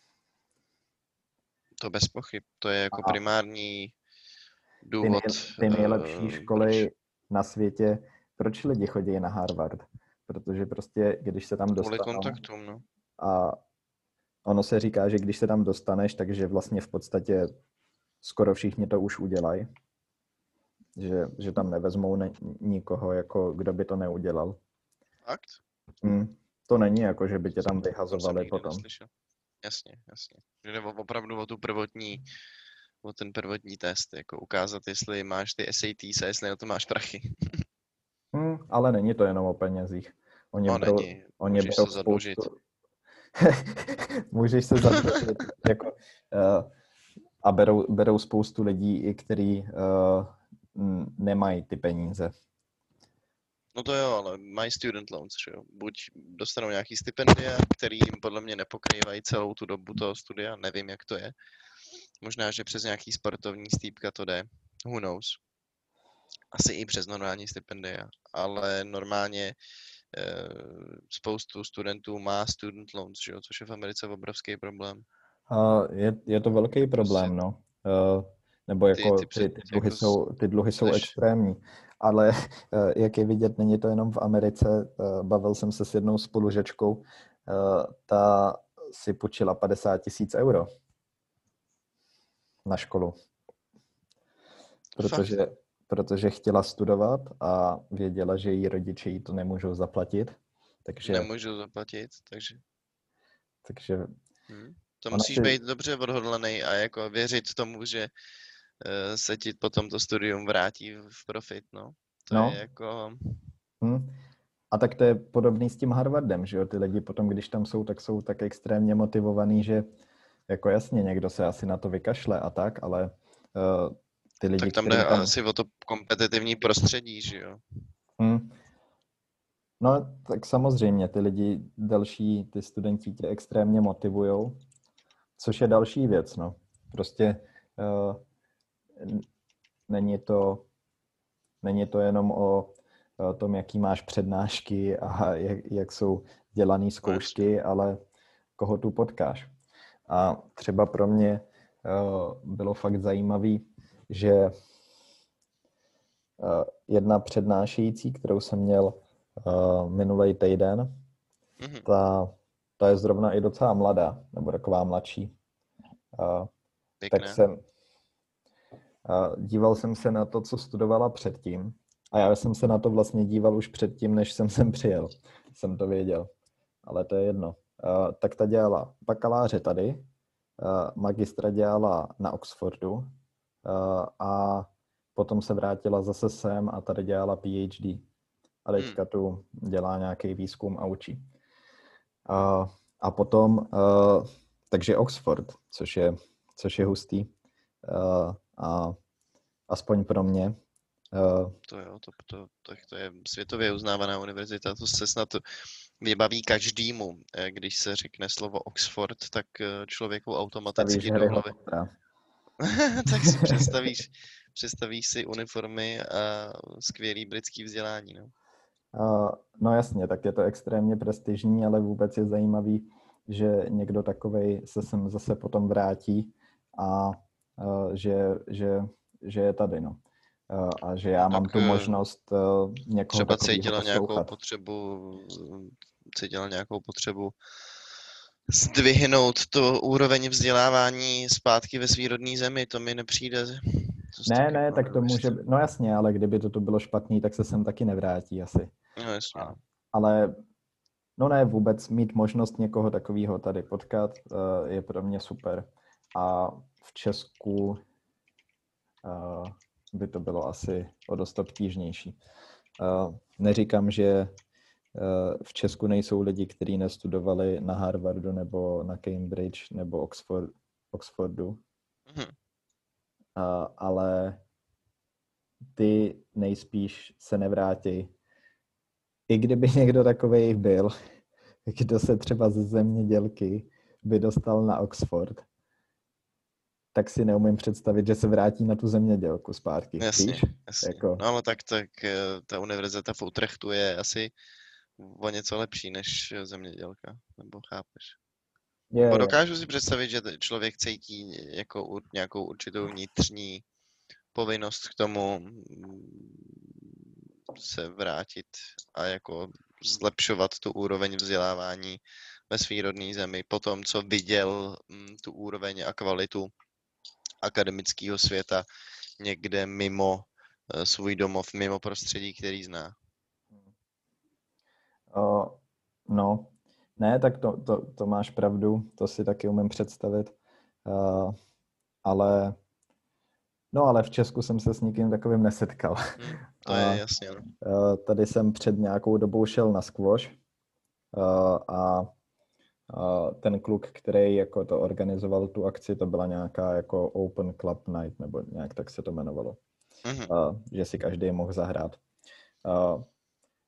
Speaker 1: To bez pochyb. To je jako
Speaker 2: A-
Speaker 1: primární
Speaker 2: Ty,
Speaker 1: důvod.
Speaker 2: nej, ty nejlepší
Speaker 1: eh,
Speaker 2: školy
Speaker 1: proč-
Speaker 2: na světě, proč lidi chodí na Harvard? Protože prostě, když se tam
Speaker 1: Kvůli
Speaker 2: dostanou,
Speaker 1: kontaktům, no.
Speaker 2: a ono se říká, že když se tam dostaneš, takže vlastně v podstatě skoro všichni to už udělají. Že, že tam nevezmou ne, nikoho, jako kdo by to neudělal.
Speaker 1: Fakt?
Speaker 2: Hmm. To není jako, že by tě tam vyhazovali potom.
Speaker 1: neslyšel. Jasně, jasně. Že jde opravdu o tu prvotní, o ten prvotní test, jako ukázat, jestli máš ty SATs a jestli na to máš prachy. (laughs)
Speaker 2: Hmm, ale není to jenom o penězích. Oni
Speaker 1: No
Speaker 2: berou,
Speaker 1: není,
Speaker 2: oni
Speaker 1: můžeš
Speaker 2: berou
Speaker 1: se zadlužit.
Speaker 2: spoustu... (laughs) Můžeš se zadlužit. (laughs) jako, uh, a berou, berou spoustu lidí, i který uh, nemají ty peníze.
Speaker 1: No to jo, ale mají student loans, že jo. Buď dostanou nějaký stipendia, který jim podle mě nepokrývají celou tu dobu toho studia, nevím, jak to je. Možná, že přes nějaký sportovní stýpka to jde, who knows. Asi i přes normální stipendia, ale normálně eh, spoustu studentů má student loans, že jo, což je v Americe obrovský problém.
Speaker 2: Uh, je, je to velký problém, no. Uh, nebo
Speaker 1: Ty-
Speaker 2: jako
Speaker 1: ty
Speaker 2: ty, ty,
Speaker 1: jako
Speaker 2: dluhy,
Speaker 1: s-
Speaker 2: jsou, ty dluhy jsou extrémní. Ale uh, (laughs) jak je vidět, není to jenom v Americe. Uh, bavil jsem se s jednou spolužečkou. Uh, ta si půjčila 50 tisíc euro na školu. Protože, protože chtěla studovat a věděla, že její rodiče jí to nemůžou zaplatit. Takže,
Speaker 1: Nemůžu zaplatit, takže
Speaker 2: takže
Speaker 1: hm. to musíš
Speaker 2: si-
Speaker 1: být dobře odhodlaný a jako věřit tomu, že eh, se ti potom to studium vrátí v profit, no. To
Speaker 2: No.
Speaker 1: je jako,
Speaker 2: Hm. A tak to je podobný s tím Harvardem, že jo? Ty lidi potom, když tam jsou, tak jsou tak extrémně motivovaný, že jako jasně, někdo se asi na to vykašle a tak, ale uh, ty lidi,
Speaker 1: tak tam jde asi o to kompetitivní prostředí, že jo.
Speaker 2: Hm. No, tak samozřejmě, ty lidi další, ty studenti tě extrémně motivujou, což je další věc, no. Prostě uh, není to, není to jenom o tom, jaký máš přednášky a jak, jak jsou dělané zkoušky, ale koho tu potkáš. A třeba pro mě uh, bylo fakt zajímavý, že uh, jedna přednášející, kterou jsem měl uh, minulý týden,
Speaker 1: Mhm.
Speaker 2: ta, ta je zrovna i docela mladá, nebo taková mladší. Tak jsem díval jsem se na to, co studovala předtím A já jsem se na to vlastně díval už předtím, než jsem sem přijel. Jsem to věděl. Ale to je jedno. Tak ta dělala bakaláře tady, magistra dělala na Oxfordu a potom se vrátila zase sem a tady dělala PhD. A teďka
Speaker 1: Hmm.
Speaker 2: tu dělá nějaký výzkum a učí. Uh, a potom, uh, takže Oxford, což je, což je hustý. A aspoň pro mě. Uh,
Speaker 1: To jo, to, to, to, to je světově uznávaná univerzita, to se snad vybaví každému. Eh, Když se řekne slovo Oxford, tak eh, člověku automaticky do hlavy. (laughs) Tak si představíš, představíš si uniformy a skvělý britský vzdělání. No.
Speaker 2: Uh, no jasně, tak je to extrémně prestižní, ale vůbec je zajímavý, že někdo takovej se sem zase potom vrátí a že, že, že je tady, no. Uh, a že já mám
Speaker 1: Tak,
Speaker 2: tu
Speaker 1: eh,
Speaker 2: možnost někoho
Speaker 1: Třeba cítila nějakou
Speaker 2: poslouchat.
Speaker 1: potřebu, cítila nějakou potřebu zdvihnout tu úroveň vzdělávání zpátky ve svý rodné zemi, to mi nepřijde. dost
Speaker 2: Ne, ne,
Speaker 1: jako
Speaker 2: tak to může, no jasně, ale kdyby to tu bylo špatný, tak se sem taky nevrátí asi.
Speaker 1: No jasně. no.
Speaker 2: Ale no ne, vůbec mít možnost někoho takového tady potkat je pro mě super. A v Česku uh, by to bylo asi o dost obtížnější. Uh, neříkám, že uh, v Česku nejsou lidi, kteří nestudovali na Harvardu nebo na Cambridge nebo Oxford, Oxfordu,
Speaker 1: Mhm.
Speaker 2: uh, ale ty nejspíš se nevrátí. I kdyby někdo takový byl, (laughs) kdo se třeba ze zemědělky by dostal na Oxford, tak si neumím představit, že se vrátí na tu zemědělku zpátky.
Speaker 1: Jasně,
Speaker 2: Víš?
Speaker 1: jasně.
Speaker 2: Jako-
Speaker 1: No ale tak, tak eh, ta univerzita v Utrechtu je asi o něco lepší než zemědělka, nebo chápeš?
Speaker 2: Je,
Speaker 1: Bo
Speaker 2: je.
Speaker 1: dokážu si představit, že člověk cítí jako nějakou určitou vnitřní povinnost k tomu mm, se vrátit a jako zlepšovat tu úroveň vzdělávání ve své rodné zemi po tom, co viděl mm, tu úroveň a kvalitu akademického světa někde mimo eh, svůj domov, mimo prostředí, který zná.
Speaker 2: No, ne, tak to, to, to máš pravdu, to si taky umím představit. Uh, ale no, ale v Česku jsem se s nikým takovým nesetkal.
Speaker 1: Hm, to je jasně.
Speaker 2: Uh, tady jsem před nějakou dobou šel na squash uh, a uh, ten kluk, který jako to organizoval tu akci, to byla nějaká jako Open Club Night, nebo nějak tak se to jmenovalo.
Speaker 1: Mhm.
Speaker 2: uh, že si každý mohl zahrát. Uh,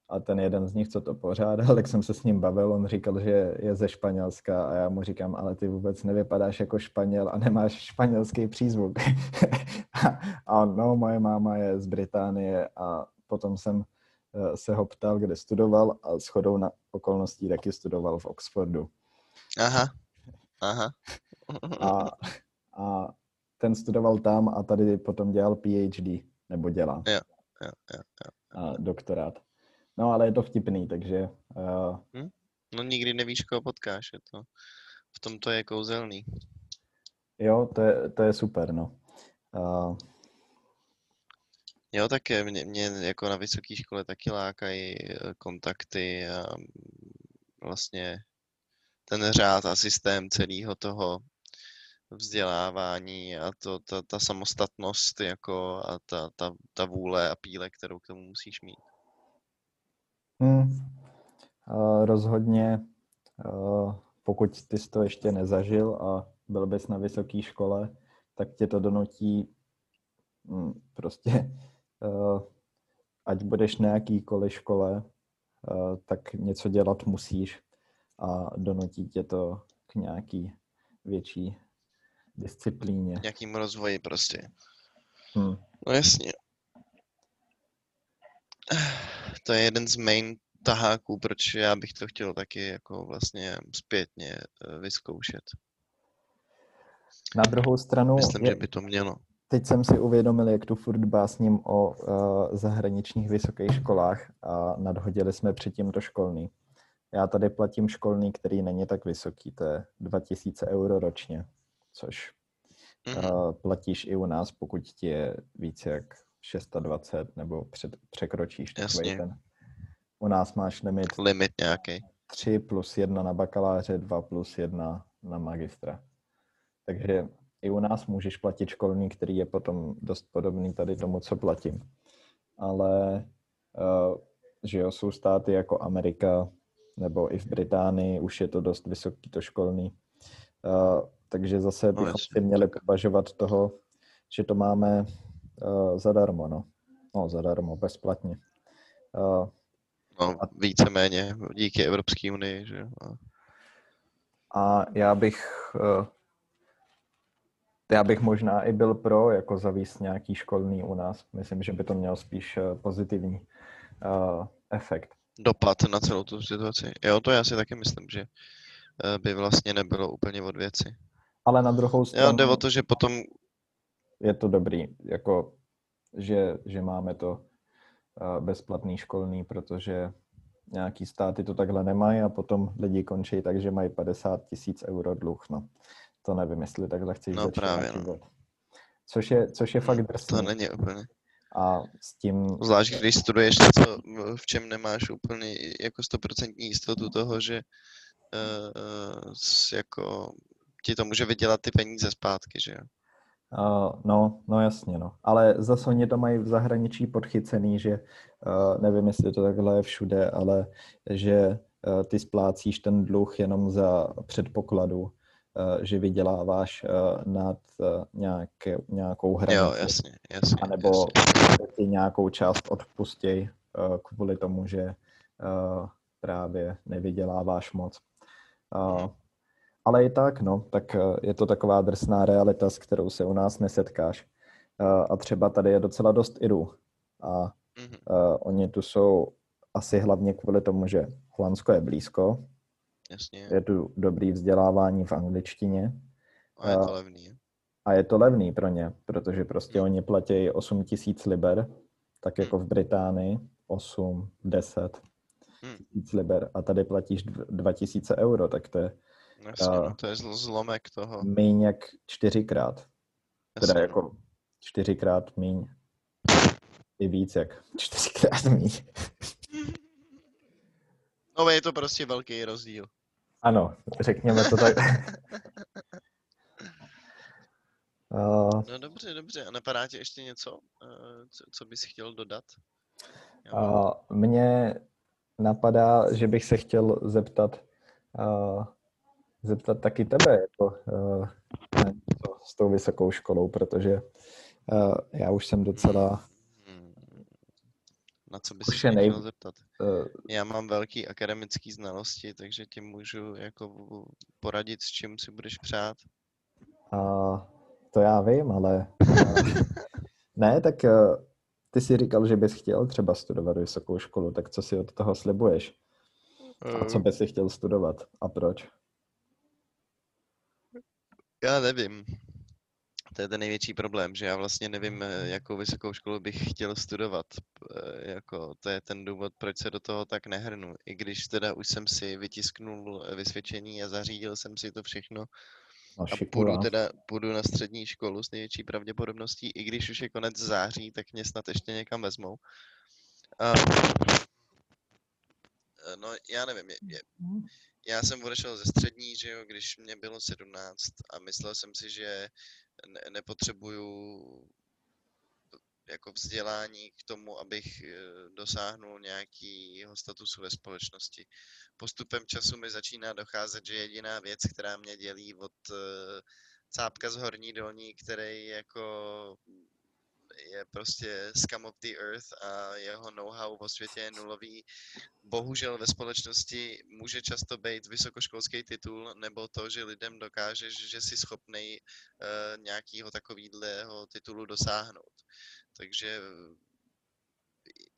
Speaker 2: a ten jeden z nich, co to pořádal, (laughs) tak jsem se s ním bavil, on říkal, že je ze Španělska a já mu říkám, ale ty vůbec nevypadáš jako Španěl a nemáš španělský přízvuk. (laughs) a on, no, moje máma je z Británie a potom jsem uh, se ho ptal, kde studoval a shodou na okolností taky studoval v Oxfordu.
Speaker 1: Aha. Aha.
Speaker 2: A, a ten studoval tam a tady potom dělal PhD, nebo dělá.
Speaker 1: Jo, jo, jo,
Speaker 2: A doktorát. No, ale je to vtipný, takže uh,
Speaker 1: No nikdy nevíš, koho potkáš. Je to, v tom to je kouzelný.
Speaker 2: jo, to je, to je super, no. Uh,
Speaker 1: Jo, tak je, mě, mě jako na vysoké škole taky lákají eh, kontakty a mm, vlastně ten řád a systém celého toho vzdělávání a to, ta, ta samostatnost jako a ta, ta, ta vůle a píle, kterou k tomu musíš mít.
Speaker 2: hm, uh, rozhodně, pokud ty jsi to ještě nezažil a byl bys na vysoké škole, tak tě to donutí hm, prostě, ať budeš na jakýkoliv škole, tak něco dělat musíš a donutí tě to k nějaký větší disciplíně.
Speaker 1: Nějakým rozvoji prostě.
Speaker 2: Hm.
Speaker 1: No jasně. To je jeden z main taháků, proč já bych to chtěl taky jako vlastně zpětně eh, vyzkoušet.
Speaker 2: Na druhou stranu,
Speaker 1: Myslím,
Speaker 2: je,
Speaker 1: že by to mělo.
Speaker 2: teď jsem si uvědomil, jak tu furt básním o uh, zahraničních vysokých školách a nadhodili jsme předtím to školný. Já tady platím školný, který není tak vysoký, to je 2000 euro ročně, což
Speaker 1: Mhm.
Speaker 2: uh, platíš i u nás, pokud ti je více jak 620 nebo před, překročíš takový
Speaker 1: Jasně.
Speaker 2: ten. U nás máš limit
Speaker 1: Limit nějaký.
Speaker 2: 3 plus 1 na bakaláře, 2 plus 1 na magistra. Takže i u nás můžeš platit školní, který je potom dost podobný tady tomu, co platím. Ale uh, že jo, jsou státy jako Amerika nebo i v Británii už je to dost vysoký to školní. Uh, takže zase
Speaker 1: No,
Speaker 2: bychom si měli považovat toho, že to máme uh, zadarmo, no. No, zadarmo, bezplatně. Uh,
Speaker 1: No, víceméně díky Evropské unii, že jo. A-
Speaker 2: já bych, eh, já bych možná i byl pro, jako zavíst nějaký školný u nás. Myslím, že by to měl spíš eh, pozitivní eh, efekt.
Speaker 1: Dopad na celou tu situaci. Jo, to já si taky myslím, že eh, by vlastně nebylo úplně od věci.
Speaker 2: Ale na druhou
Speaker 1: Jo,
Speaker 2: stranu
Speaker 1: jde o to, že potom
Speaker 2: je to dobrý, jako, že, že máme to eh, bezplatný školný, protože nějaký státy to takhle nemají a potom lidi končí tak, že mají 50 tisíc euro dluh. No. To nevím, jestli takhle chceš
Speaker 1: No
Speaker 2: začínat
Speaker 1: právě, no.
Speaker 2: Což je, což je fakt
Speaker 1: to
Speaker 2: drsný.
Speaker 1: není úplně.
Speaker 2: A s tím,
Speaker 1: Zvlášť když studuješ něco, v čem nemáš úplně jako stoprocentní jistotu toho, že uh, jako ti to může vydělat ty peníze zpátky, že jo.
Speaker 2: Uh, no, no jasně, no. Ale zase oni to mají v zahraničí podchycený, že uh, nevím, jestli to takhle je všude, ale že uh, ty splácíš ten dluh jenom za předpokladu, že vyděláváš uh, nad uh, nějaké, nějakou hranici.
Speaker 1: Jo, jasně, jasně.
Speaker 2: anebo
Speaker 1: jasně.
Speaker 2: ti nějakou část odpustěj kvůli tomu, že právě nevyděláváš moc.
Speaker 1: Mhm.
Speaker 2: ale i tak, no, tak je to taková drsná realita, s kterou se u nás nesetkáš. A třeba tady je docela dost Irů. A
Speaker 1: Mhm.
Speaker 2: uh, oni tu jsou asi hlavně kvůli tomu, že Holandsko je blízko,
Speaker 1: Jasně.
Speaker 2: je tu dobrý vzdělávání v angličtině
Speaker 1: A je to levný.
Speaker 2: a je to levný pro ně, protože prostě oni platí 8 tisíc liber, tak jako v Británii 8, 10
Speaker 1: Hmm.
Speaker 2: tisíc liber a tady platíš 2 tisíce euro, tak to je
Speaker 1: Jasně,
Speaker 2: A-
Speaker 1: no, to je zl- zlomek toho.
Speaker 2: míň jak čtyřikrát. Teda
Speaker 1: Jasně,
Speaker 2: jako čtyřikrát míň. I víc jak čtyřikrát míň. (laughs)
Speaker 1: No je to prostě velký rozdíl.
Speaker 2: Ano, řekněme to tak. Uh, (laughs)
Speaker 1: No dobře, dobře. A napadá ti ještě něco, eh, co, co bys chtěl dodat?
Speaker 2: A mně napadá, že bych se chtěl zeptat, uh, zeptat taky tebe, jako, uh, s tou vysokou školou, protože uh, já už jsem docela.
Speaker 1: Na co bys se
Speaker 2: nej-
Speaker 1: chtěl zeptat?
Speaker 2: uh,
Speaker 1: Já mám velký akademický znalosti, takže ti můžu jako poradit, s čím si budeš přát.
Speaker 2: uh, to já vím, ale uh, (laughs) ne, tak uh, ty si říkal, že bys chtěl třeba studovat vysokou školu, tak co si od toho slibuješ? A co bys si chtěl studovat a proč?
Speaker 1: Já nevím. To je ten největší problém, že já vlastně nevím, eh,
Speaker 2: Mhm.
Speaker 1: jakou vysokou školu bych chtěl studovat. Eh, Jako, to je ten důvod, proč se do toho tak nehrnu. I když teda už jsem si vytisknul eh, vysvědčení a zařídil jsem si to všechno
Speaker 2: No,
Speaker 1: a půjdu teda půjdu na střední školu s největší pravděpodobností, i když už je konec září, tak mě snad ještě někam vezmou. A, no, já nevím, je, je, já jsem odešel ze střední, že jo, když mě bylo 17 a myslel jsem si, že ne, nepotřebuju jako vzdělání k tomu, abych eh, dosáhnul nějakého statusu ve společnosti. Postupem času mi začíná docházet, že jediná věc, která mě dělí od eh, cápka z horní dolní, který jako je prostě scum of the earth a jeho know-how o světě je nulový. Bohužel ve společnosti může často být vysokoškolský titul nebo to, že lidem dokážeš, že jsi schopný uh, nějakého takového titulu dosáhnout. Takže eh,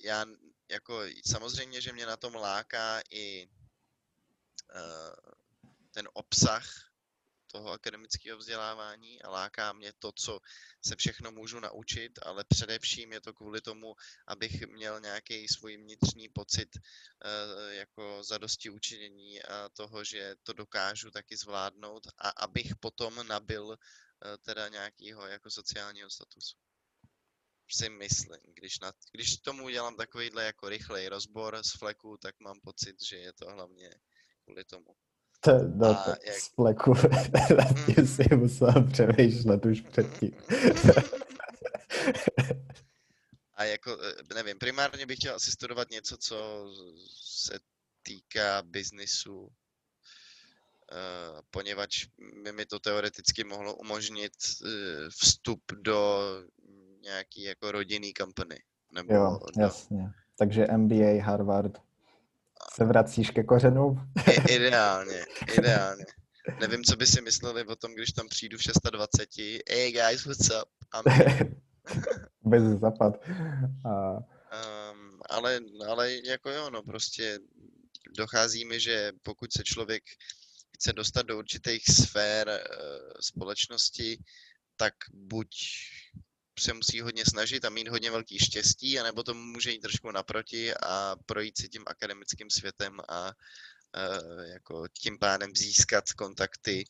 Speaker 1: já jako samozřejmě, že mě na tom láká i uh, ten obsah toho akademického vzdělávání a láká mě to, co se všechno můžu naučit, ale především je to kvůli tomu, abych měl nějaký svůj vnitřní pocit eh, jako zadosti učinění a toho, že to dokážu taky zvládnout a abych potom nabil eh, teda nějakého jako sociálního statusu. si myslím. Když, na, když tomu udělám takovýhle jako rychlej rozbor z fleku, tak mám pocit, že je to hlavně kvůli tomu.
Speaker 2: To, no, a to jak... z fleku, tím (laughs) si musel přemýšlet už předtím. (laughs)
Speaker 1: A jako, eh, nevím, primárně bych chtěl asi studovat něco, co se týká biznisu, uh, poněvadž by mi to teoreticky mohlo umožnit uh, vstup do nějaký jako rodinný company.
Speaker 2: Nebo jo, do... jasně. Takže MBA, Harvard, se vracíš ke kořenům? (laughs)
Speaker 1: Ideálně, ideálně. Nevím, co by si mysleli o tom, když tam přijdu v 26. Hey guys, what's up? (laughs)
Speaker 2: Bez zapad.
Speaker 1: A... Um, ale, ale jako jo, no prostě dochází mi, že pokud se člověk chce dostat do určitých sfér uh, společnosti, tak buď se musí hodně snažit a mít hodně velký štěstí, anebo to může jít trošku naproti a projít si tím akademickým světem a uh, jako tím pádem získat kontakty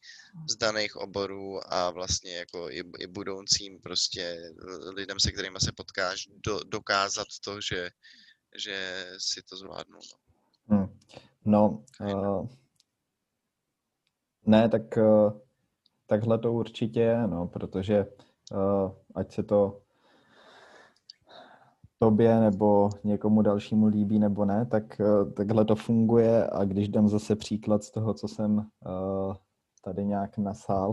Speaker 1: z daných oborů a vlastně jako i, i budoucím prostě lidem, se kterými se potkáš, do, dokázat to, že, že si to zvládnou.
Speaker 2: No, hmm. no uh, ne, tak uh, takhle to určitě je, no, protože ať se to tobě nebo někomu dalšímu líbí nebo ne, tak uh, takhle to funguje. A když dám zase příklad z toho, co jsem uh, tady nějak nasál,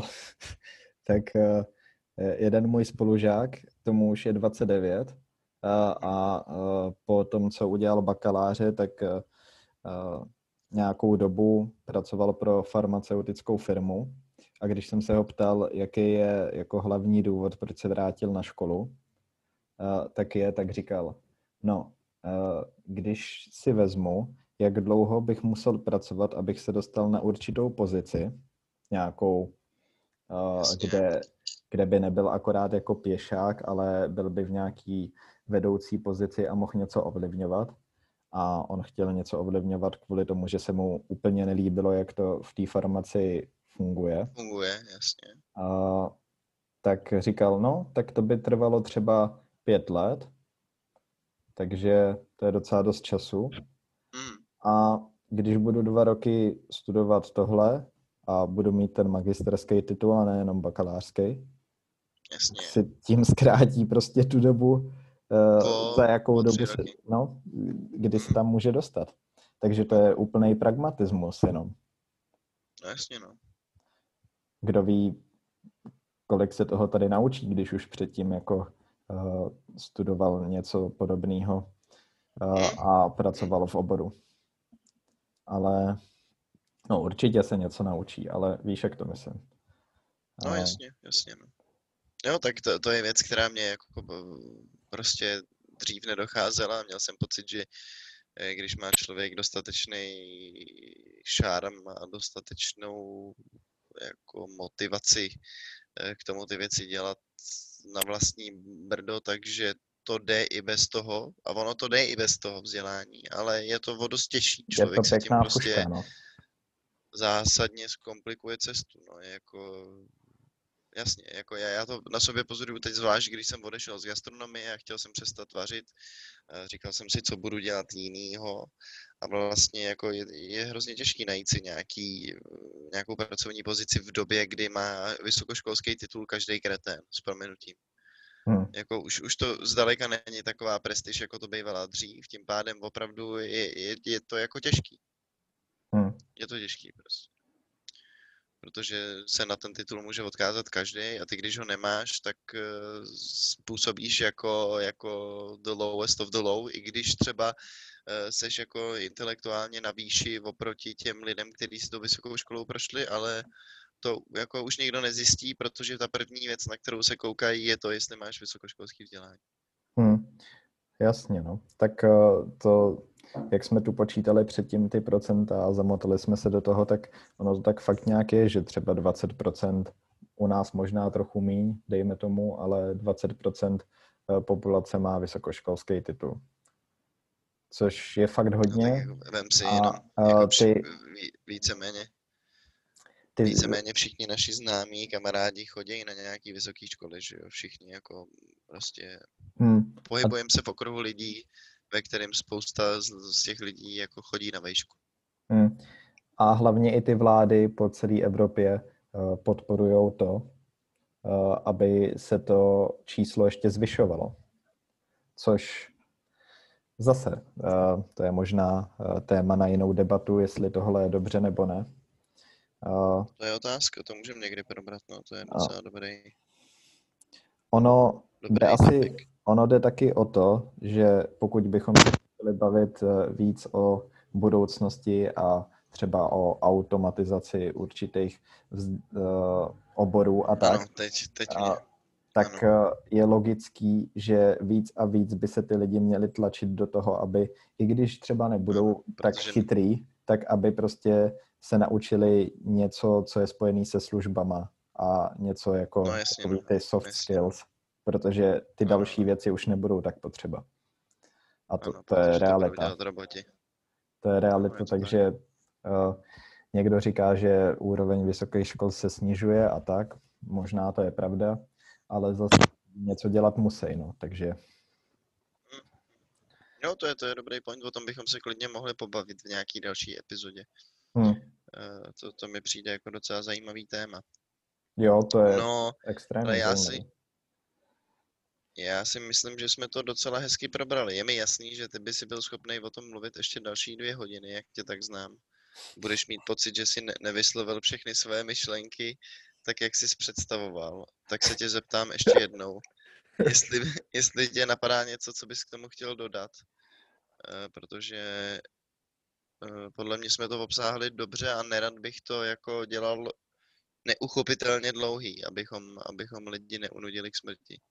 Speaker 2: (laughs) tak jeden můj spolužák, tomu už je 29 uh, a po tom, co udělal bakaláře, tak nějakou dobu pracoval pro farmaceutickou firmu a když jsem se ho ptal, jaký je jako hlavní důvod, proč se vrátil na školu, uh, tak je, tak říkal, no, uh, když si vezmu, jak dlouho bych musel pracovat, abych se dostal na určitou pozici, nějakou, uh, kde, kde by nebyl akorát jako pěšák, ale byl by v nějaký vedoucí pozici a mohl něco ovlivňovat. A on chtěl něco ovlivňovat kvůli tomu, že se mu úplně nelíbilo, jak to v té farmaci funguje.
Speaker 1: Funguje, jasně.
Speaker 2: A, tak říkal, no, tak to by trvalo třeba pět let, takže to je docela dost času. Mm. A když budu dva roky studovat tohle a budu mít ten magisterský titul a nejenom bakalářský,
Speaker 1: Jasně.
Speaker 2: si tím zkrátí prostě tu dobu, uh, za jakou dobu se, no, kdy se tam může dostat. Takže to je úplný pragmatismus jenom.
Speaker 1: No jasně, no
Speaker 2: kdo ví, kolik se toho tady naučí, když už předtím jako uh, studoval něco podobného uh, a pracoval v oboru. Ale no určitě se něco naučí, ale víš, jak to myslím.
Speaker 1: No jasně, jasně. No. Jo, tak to, to je věc, která mě jako prostě dřív nedocházela. Měl jsem pocit, že eh, když má člověk dostatečný šárm a dostatečnou jako motivaci eh, k tomu ty věci dělat na vlastní brdo, takže to jde i bez toho, a ono to jde i bez toho vzdělání, ale je to o dost těžší.
Speaker 2: Člověk to tím prostě puška, no.
Speaker 1: zásadně zkomplikuje cestu. No, jako, jasně, jako já, já to na sobě pozoruju teď zvlášť, když jsem odešel z gastronomie a chtěl jsem přestat vařit, říkal jsem si, co budu dělat jinýho a vlastně jako je, je hrozně těžký najít si nějaký, nějakou pracovní pozici v době, kdy má vysokoškolský titul každý kretén, s proměnutím. Hmm. Jako už, už to zdaleka není taková prestiž, jako to bývala dřív, tím pádem opravdu je, je, je to jako těžký. Hmm. Je to těžký prostě. Protože se na ten titul může odkázat každý a ty, když ho nemáš, tak uh, působíš jako, jako the lowest of the low, i když třeba Eh, seš jako intelektuálně na výši oproti těm lidem, kteří si to vysokou školou prošli, ale to jako už nikdo nezjistí, protože ta první věc, na kterou se koukají, je to, jestli máš vysokoškolský vzdělání.
Speaker 2: Hmm. Jasně, no. Tak eh, to, jak jsme tu počítali předtím ty procenta a zamotali jsme se do toho, tak ono to tak fakt nějak je, že třeba 20% u nás možná trochu míň, dejme tomu, ale 20% eh, populace má vysokoškolský titul což je fakt hodně.
Speaker 1: No, vem si a, jenom, jako ty, víceméně.
Speaker 2: Ty,
Speaker 1: Víceméně všichni naši známí kamarádi chodí na nějaký vysoký školy, že jo, všichni jako prostě
Speaker 2: hm,
Speaker 1: pohybujeme se v okruhu lidí, ve kterém spousta z, z těch lidí jako chodí na vejšku.
Speaker 2: hm. A hlavně i ty vlády po celé Evropě podporují to, eh, aby se to číslo ještě zvyšovalo. Což zase, eh, to je možná eh, téma na jinou debatu, jestli tohle je dobře nebo ne. Eh,
Speaker 1: To je otázka, to můžeme někdy probrat, no, to je docela dobrý,
Speaker 2: Ono
Speaker 1: dobrý
Speaker 2: jde asi. Ono jde taky o to, že pokud bychom se chtěli bavit eh, víc o budoucnosti a třeba o automatizaci určitých vz- eh, oborů a tak,
Speaker 1: Ano, teď, teď
Speaker 2: a, tak eh, je logický, že víc a víc by se ty lidi měli tlačit do toho, aby i když třeba nebudou
Speaker 1: Ano,
Speaker 2: tak
Speaker 1: protože-
Speaker 2: chytrý, tak aby prostě se naučili něco, co je spojený se službama a něco jako
Speaker 1: No jasně, no,
Speaker 2: ty soft
Speaker 1: jasně.
Speaker 2: skills, protože ty
Speaker 1: Ano,
Speaker 2: další
Speaker 1: ano.
Speaker 2: věci už nebudou tak potřeba. A to,
Speaker 1: ano,
Speaker 2: to je
Speaker 1: to
Speaker 2: realita.
Speaker 1: roboti.
Speaker 2: To je realita,
Speaker 1: to
Speaker 2: takže uh, někdo říká, že úroveň vysokých škol se snižuje a tak. Možná to je pravda, ale zase něco dělat musí, no. Takže
Speaker 1: Jo, to je, to je dobrý point, o tom bychom se klidně mohli pobavit v nějaký další epizodě.
Speaker 2: hm,
Speaker 1: Eh, To, to mi přijde jako docela zajímavý téma.
Speaker 2: jo, to je
Speaker 1: No,
Speaker 2: extrémně
Speaker 1: ale já
Speaker 2: zajímavý.
Speaker 1: si, já si myslím, že jsme to docela hezky probrali. Je mi jasný, že ty by si byl schopný o tom mluvit ještě další dvě hodiny, jak tě tak znám. Budeš mít pocit, že si ne- nevyslovil všechny své myšlenky tak, jak jsi představoval. Tak se tě zeptám ještě jednou, jestli, jestli tě napadá něco, co bys k tomu chtěl dodat. Eh, Protože eh, podle mě jsme to obsáhli dobře a nerad bych to jako dělal neuchopitelně dlouhý, abychom, abychom lidi neunudili k smrti.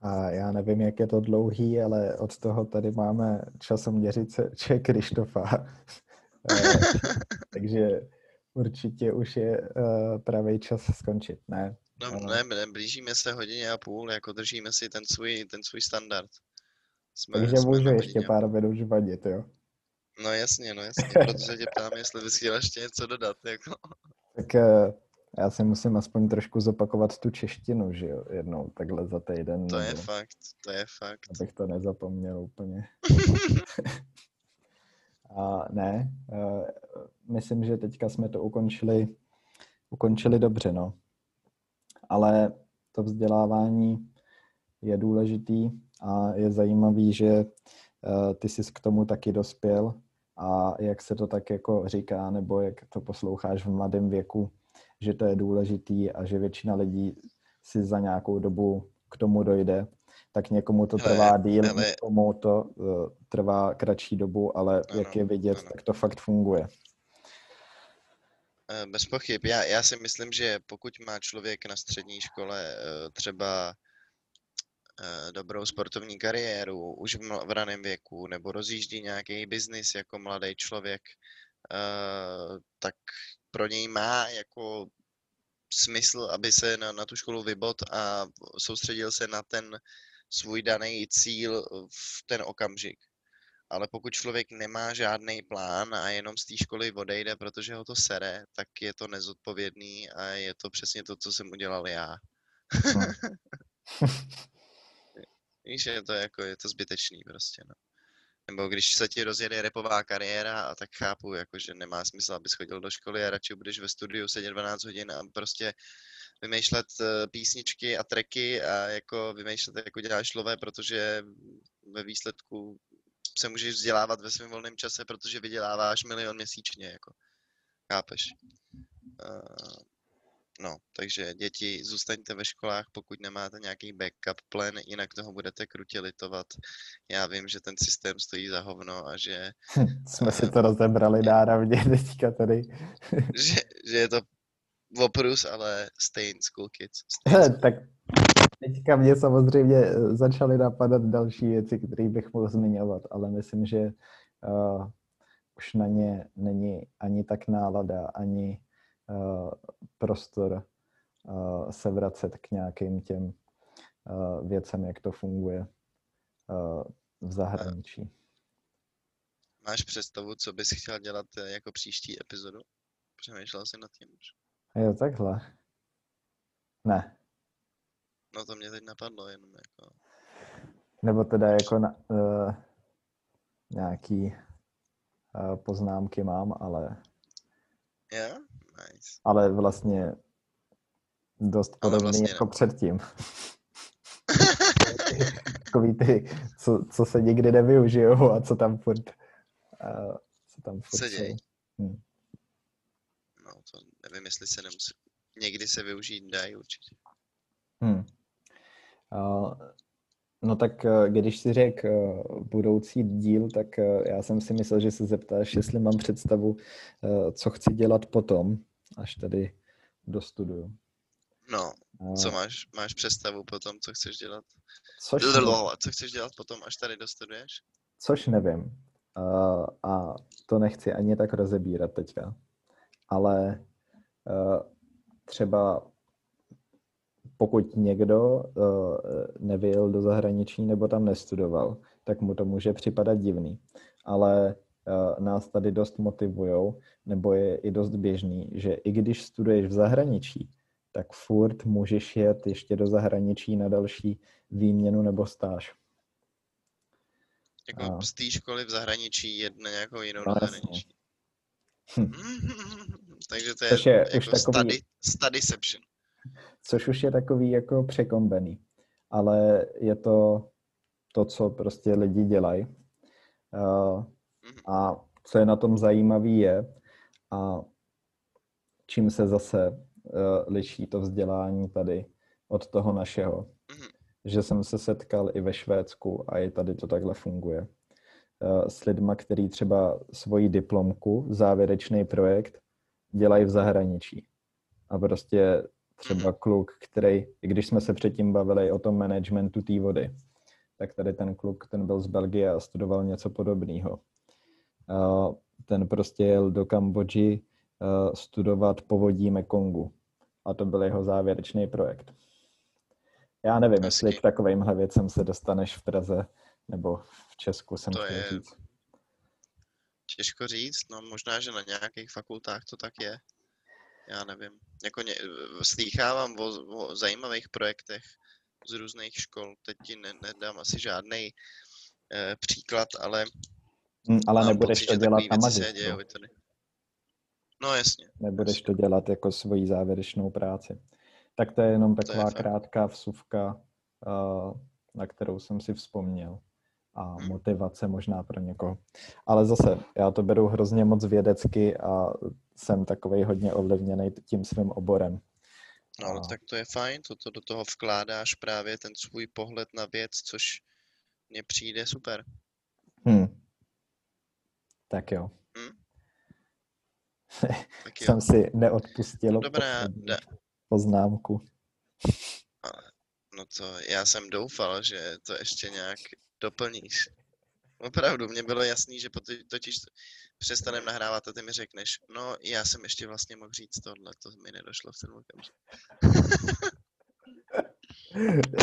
Speaker 2: A já nevím, jak je to dlouhý, ale od toho tady máme časoměřice (laughs) Če Krištofa. (laughs) Eh, Takže určitě už je uh, pravý čas skončit, ne?
Speaker 1: No,
Speaker 2: Ano.
Speaker 1: ne, ne, blížíme se hodině a půl, jako držíme si ten svůj, ten svůj standard. Jsme,
Speaker 2: Takže
Speaker 1: jsme
Speaker 2: můžu ještě pár minut žvanit, jo?
Speaker 1: No jasně, no jasně, (laughs) protože tě ptám, jestli bys chtěl ještě něco dodat, jako.
Speaker 2: Tak eh, já si musím aspoň trošku zopakovat tu češtinu, že jo, jednou takhle za týden,
Speaker 1: To je fakt, to je fakt.
Speaker 2: abych to nezapomněl úplně. (laughs) A ne, eh, myslím, že teďka jsme to ukončili, ukončili dobře, no. Ale to vzdělávání je důležitý a je zajímavý, že eh, ty jsi k tomu taky dospěl a jak se to tak jako říká, nebo jak to posloucháš v mladém věku, že to je důležitý a že většina lidí si za nějakou dobu k tomu dojde, tak někomu to trvá díl,
Speaker 1: hele.
Speaker 2: někomu to uh, trvá kratší dobu, ale
Speaker 1: Ano,
Speaker 2: jak je vidět,
Speaker 1: ano.
Speaker 2: tak to fakt funguje.
Speaker 1: Eh, Bez pochyb. Já, já si myslím, že pokud má člověk na střední škole eh, třeba dobrou sportovní kariéru už v, raném věku, nebo rozjíždí nějaký biznis jako mladý člověk, tak pro něj má jako smysl, aby se na, na tu školu vybot a soustředil se na ten svůj daný cíl v ten okamžik. Ale pokud člověk nemá žádný plán a jenom z té školy odejde, protože ho to sere, tak je to nezodpovědný a je to přesně to, co jsem udělal já.
Speaker 2: No. (laughs)
Speaker 1: Víš, je to jako, je to zbytečný prostě, no. Nebo když se ti rozjede repová kariéra, a tak chápu, jako, že nemá smysl, abys chodil do školy a radši budeš ve studiu sedět 12 hodin a prostě vymýšlet eh, písničky a tracky a jako vymýšlet, jako děláš slové, protože ve výsledku se můžeš vzdělávat ve svém volném čase, protože vyděláváš milion měsíčně, jako. Chápeš? Uh, no, takže děti, zůstaňte ve školách, pokud nemáte nějaký backup plan, jinak toho budete krutě litovat. Já vím, že ten systém stojí za hovno a že, (laughs)
Speaker 2: Jsme si to rozebrali náravně (laughs) teďka tady. (laughs)
Speaker 1: že, že je to oprus, ale stay in school, kids. Stay in school.
Speaker 2: tak teďka mě samozřejmě eh, začaly napadat další věci, které bych mohl zmiňovat, ale myslím, že uh, už na ně není ani tak nálada, ani prostor uh, se vracet k nějakým těm uh, věcem, jak to funguje uh, v zahraničí.
Speaker 1: Máš představu, co bys chtěl dělat eh, jako příští epizodu? Přemýšlel jsi nad tím už?
Speaker 2: Jo, takhle. Ne.
Speaker 1: No to mě teď napadlo jenom jako.
Speaker 2: Nebo teda jako na, uh, nějaký uh, poznámky mám, ale,
Speaker 1: Jo? Yeah? Nice.
Speaker 2: ale vlastně dost
Speaker 1: Ale
Speaker 2: podobný
Speaker 1: vlastně
Speaker 2: jako
Speaker 1: ne.
Speaker 2: předtím. (laughs) Takový ty, co, co se nikdy nevyužijou a co tam furt, uh, co tam furt
Speaker 1: Se dějí.
Speaker 2: jsou. Hm.
Speaker 1: No to nevím, jestli se nemusí. Někdy se využít dají určitě.
Speaker 2: Hmm. Uh, no tak uh, když si řekl uh, budoucí díl, tak uh, já jsem si myslel, že se zeptáš, jestli mám představu, co chci dělat potom, až tady dostuduju.
Speaker 1: No, co máš? Máš představu potom, co chceš dělat?
Speaker 2: což,
Speaker 1: Lolo, co chceš dělat potom, až tady dostuduješ?
Speaker 2: což nevím. A to nechci ani tak rozebírat teďka. Ale třeba pokud někdo uh, nevyjel do zahraničí nebo tam nestudoval, tak mu to může připadat divný. Ale uh, nás tady dost motivujou, nebo je i dost běžný, že i když studuješ v zahraničí, tak furt můžeš jet ještě do zahraničí na další výměnu nebo stáž.
Speaker 1: Jako
Speaker 2: A-
Speaker 1: z té školy v zahraničí jet na nějakou jinou
Speaker 2: No,
Speaker 1: do zahraničí.
Speaker 2: Hm. (laughs)
Speaker 1: Takže to je,
Speaker 2: Což je
Speaker 1: jako
Speaker 2: už takový-
Speaker 1: study, studyception.
Speaker 2: Což už je takový jako překombený. Ale je to to, co prostě lidi dělají.
Speaker 1: Mhm.
Speaker 2: a co je na tom zajímavý je, a čím se zase uh, liší to vzdělání tady od toho našeho,
Speaker 1: Mhm.
Speaker 2: že jsem se setkal i ve Švédsku a i tady to takhle funguje. Uh, s lidma, který třeba svoji diplomku, závěrečný projekt, dělají v zahraničí. A prostě třeba kluk, který, i když jsme se předtím bavili o tom managementu té vody, tak tady ten kluk, ten byl z Belgie a studoval něco podobného. Ten prostě jel do Kambodži studovat povodí Mekongu. A to byl jeho závěrečný projekt. Já nevím,
Speaker 1: Hezký.
Speaker 2: jestli k takovýmhle věcem se dostaneš v Praze nebo v Česku, jsem
Speaker 1: To je-
Speaker 2: říct.
Speaker 1: Těžko říct, no možná, že na nějakých fakultách to tak je. Já nevím. Jako ně, slýchávám o, o zajímavých projektech z různých škol. Teď ti ne, nedám asi žádný eh, příklad, ale
Speaker 2: Hm, ale nebudeš
Speaker 1: pocit,
Speaker 2: to dělat na magistru.
Speaker 1: No jasně.
Speaker 2: Nebudeš to dělat jako svoji závěrečnou práci. Tak to je jenom
Speaker 1: je
Speaker 2: taková
Speaker 1: fakt.
Speaker 2: krátká vsuvka, eh, na kterou jsem si vzpomněl. A
Speaker 1: Hmm.
Speaker 2: motivace možná pro někoho. Ale zase, já to beru hrozně moc vědecky a jsem takovej hodně ovlivněný tím svým oborem.
Speaker 1: No ale
Speaker 2: A-
Speaker 1: tak to je fajn, toto do toho vkládáš právě ten svůj pohled na věc, což mně přijde super.
Speaker 2: Hm. Tak jo. (laughs)
Speaker 1: Tak jo.
Speaker 2: Jsem si neodpustil
Speaker 1: No dobrá, da,
Speaker 2: poznámku.
Speaker 1: no to já jsem doufal, že to ještě nějak doplníš. Opravdu, mně bylo jasný, že poti- totiž přestanem nahrávat a ty mi řekneš, no já jsem ještě vlastně mohl říct tohle, to mi nedošlo v ten okamžik. (laughs)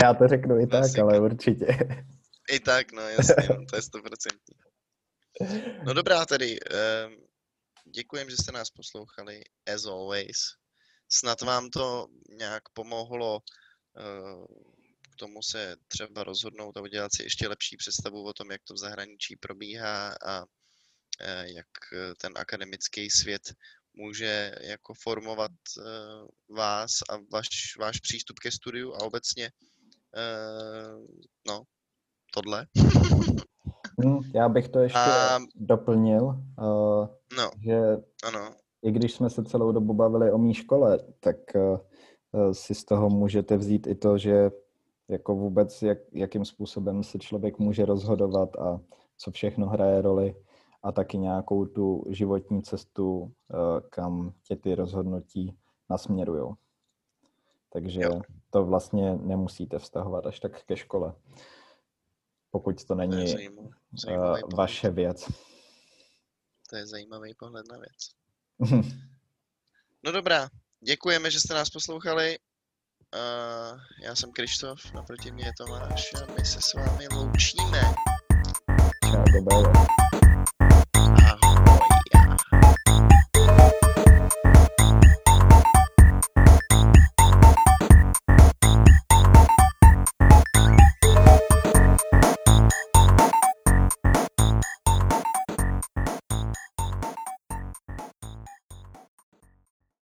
Speaker 2: Já to řeknu i tak,
Speaker 1: Klasika.
Speaker 2: ale určitě.
Speaker 1: I tak, no jasně, no, to je (laughs) stoprocentní. No dobrá tedy, um, děkujem, že jste nás poslouchali, as always. Snad vám to nějak pomohlo uh, k tomu se třeba rozhodnout a udělat si ještě lepší představu o tom, jak to v zahraničí probíhá a uh, jak eh, ten akademický svět může jako formovat uh, vás a vaš, váš přístup ke studiu a obecně no, tohle. (laughs)
Speaker 2: Hm, Já bych to ještě
Speaker 1: A-
Speaker 2: doplnil,
Speaker 1: No,
Speaker 2: že
Speaker 1: ano,
Speaker 2: i když jsme se celou dobu bavili o mý škole, tak si z toho můžete vzít i to, že jako vůbec, jak, jakým způsobem se člověk může rozhodovat a co všechno hraje roli a taky nějakou tu životní cestu, uh, kam tě ty rozhodnutí nasměrujou. Takže
Speaker 1: Jo.
Speaker 2: to vlastně nemusíte vztahovat až tak ke škole, pokud to
Speaker 1: to je
Speaker 2: není
Speaker 1: zajímavý, zajímavý pohled.
Speaker 2: vaše věc.
Speaker 1: To je zajímavý pohled na věc. (laughs) No dobrá, děkujeme, že jste nás poslouchali. Uh, já jsem Krištof, naproti mě je Tomáš a my se s vámi loučíme.
Speaker 2: Čau, dobré.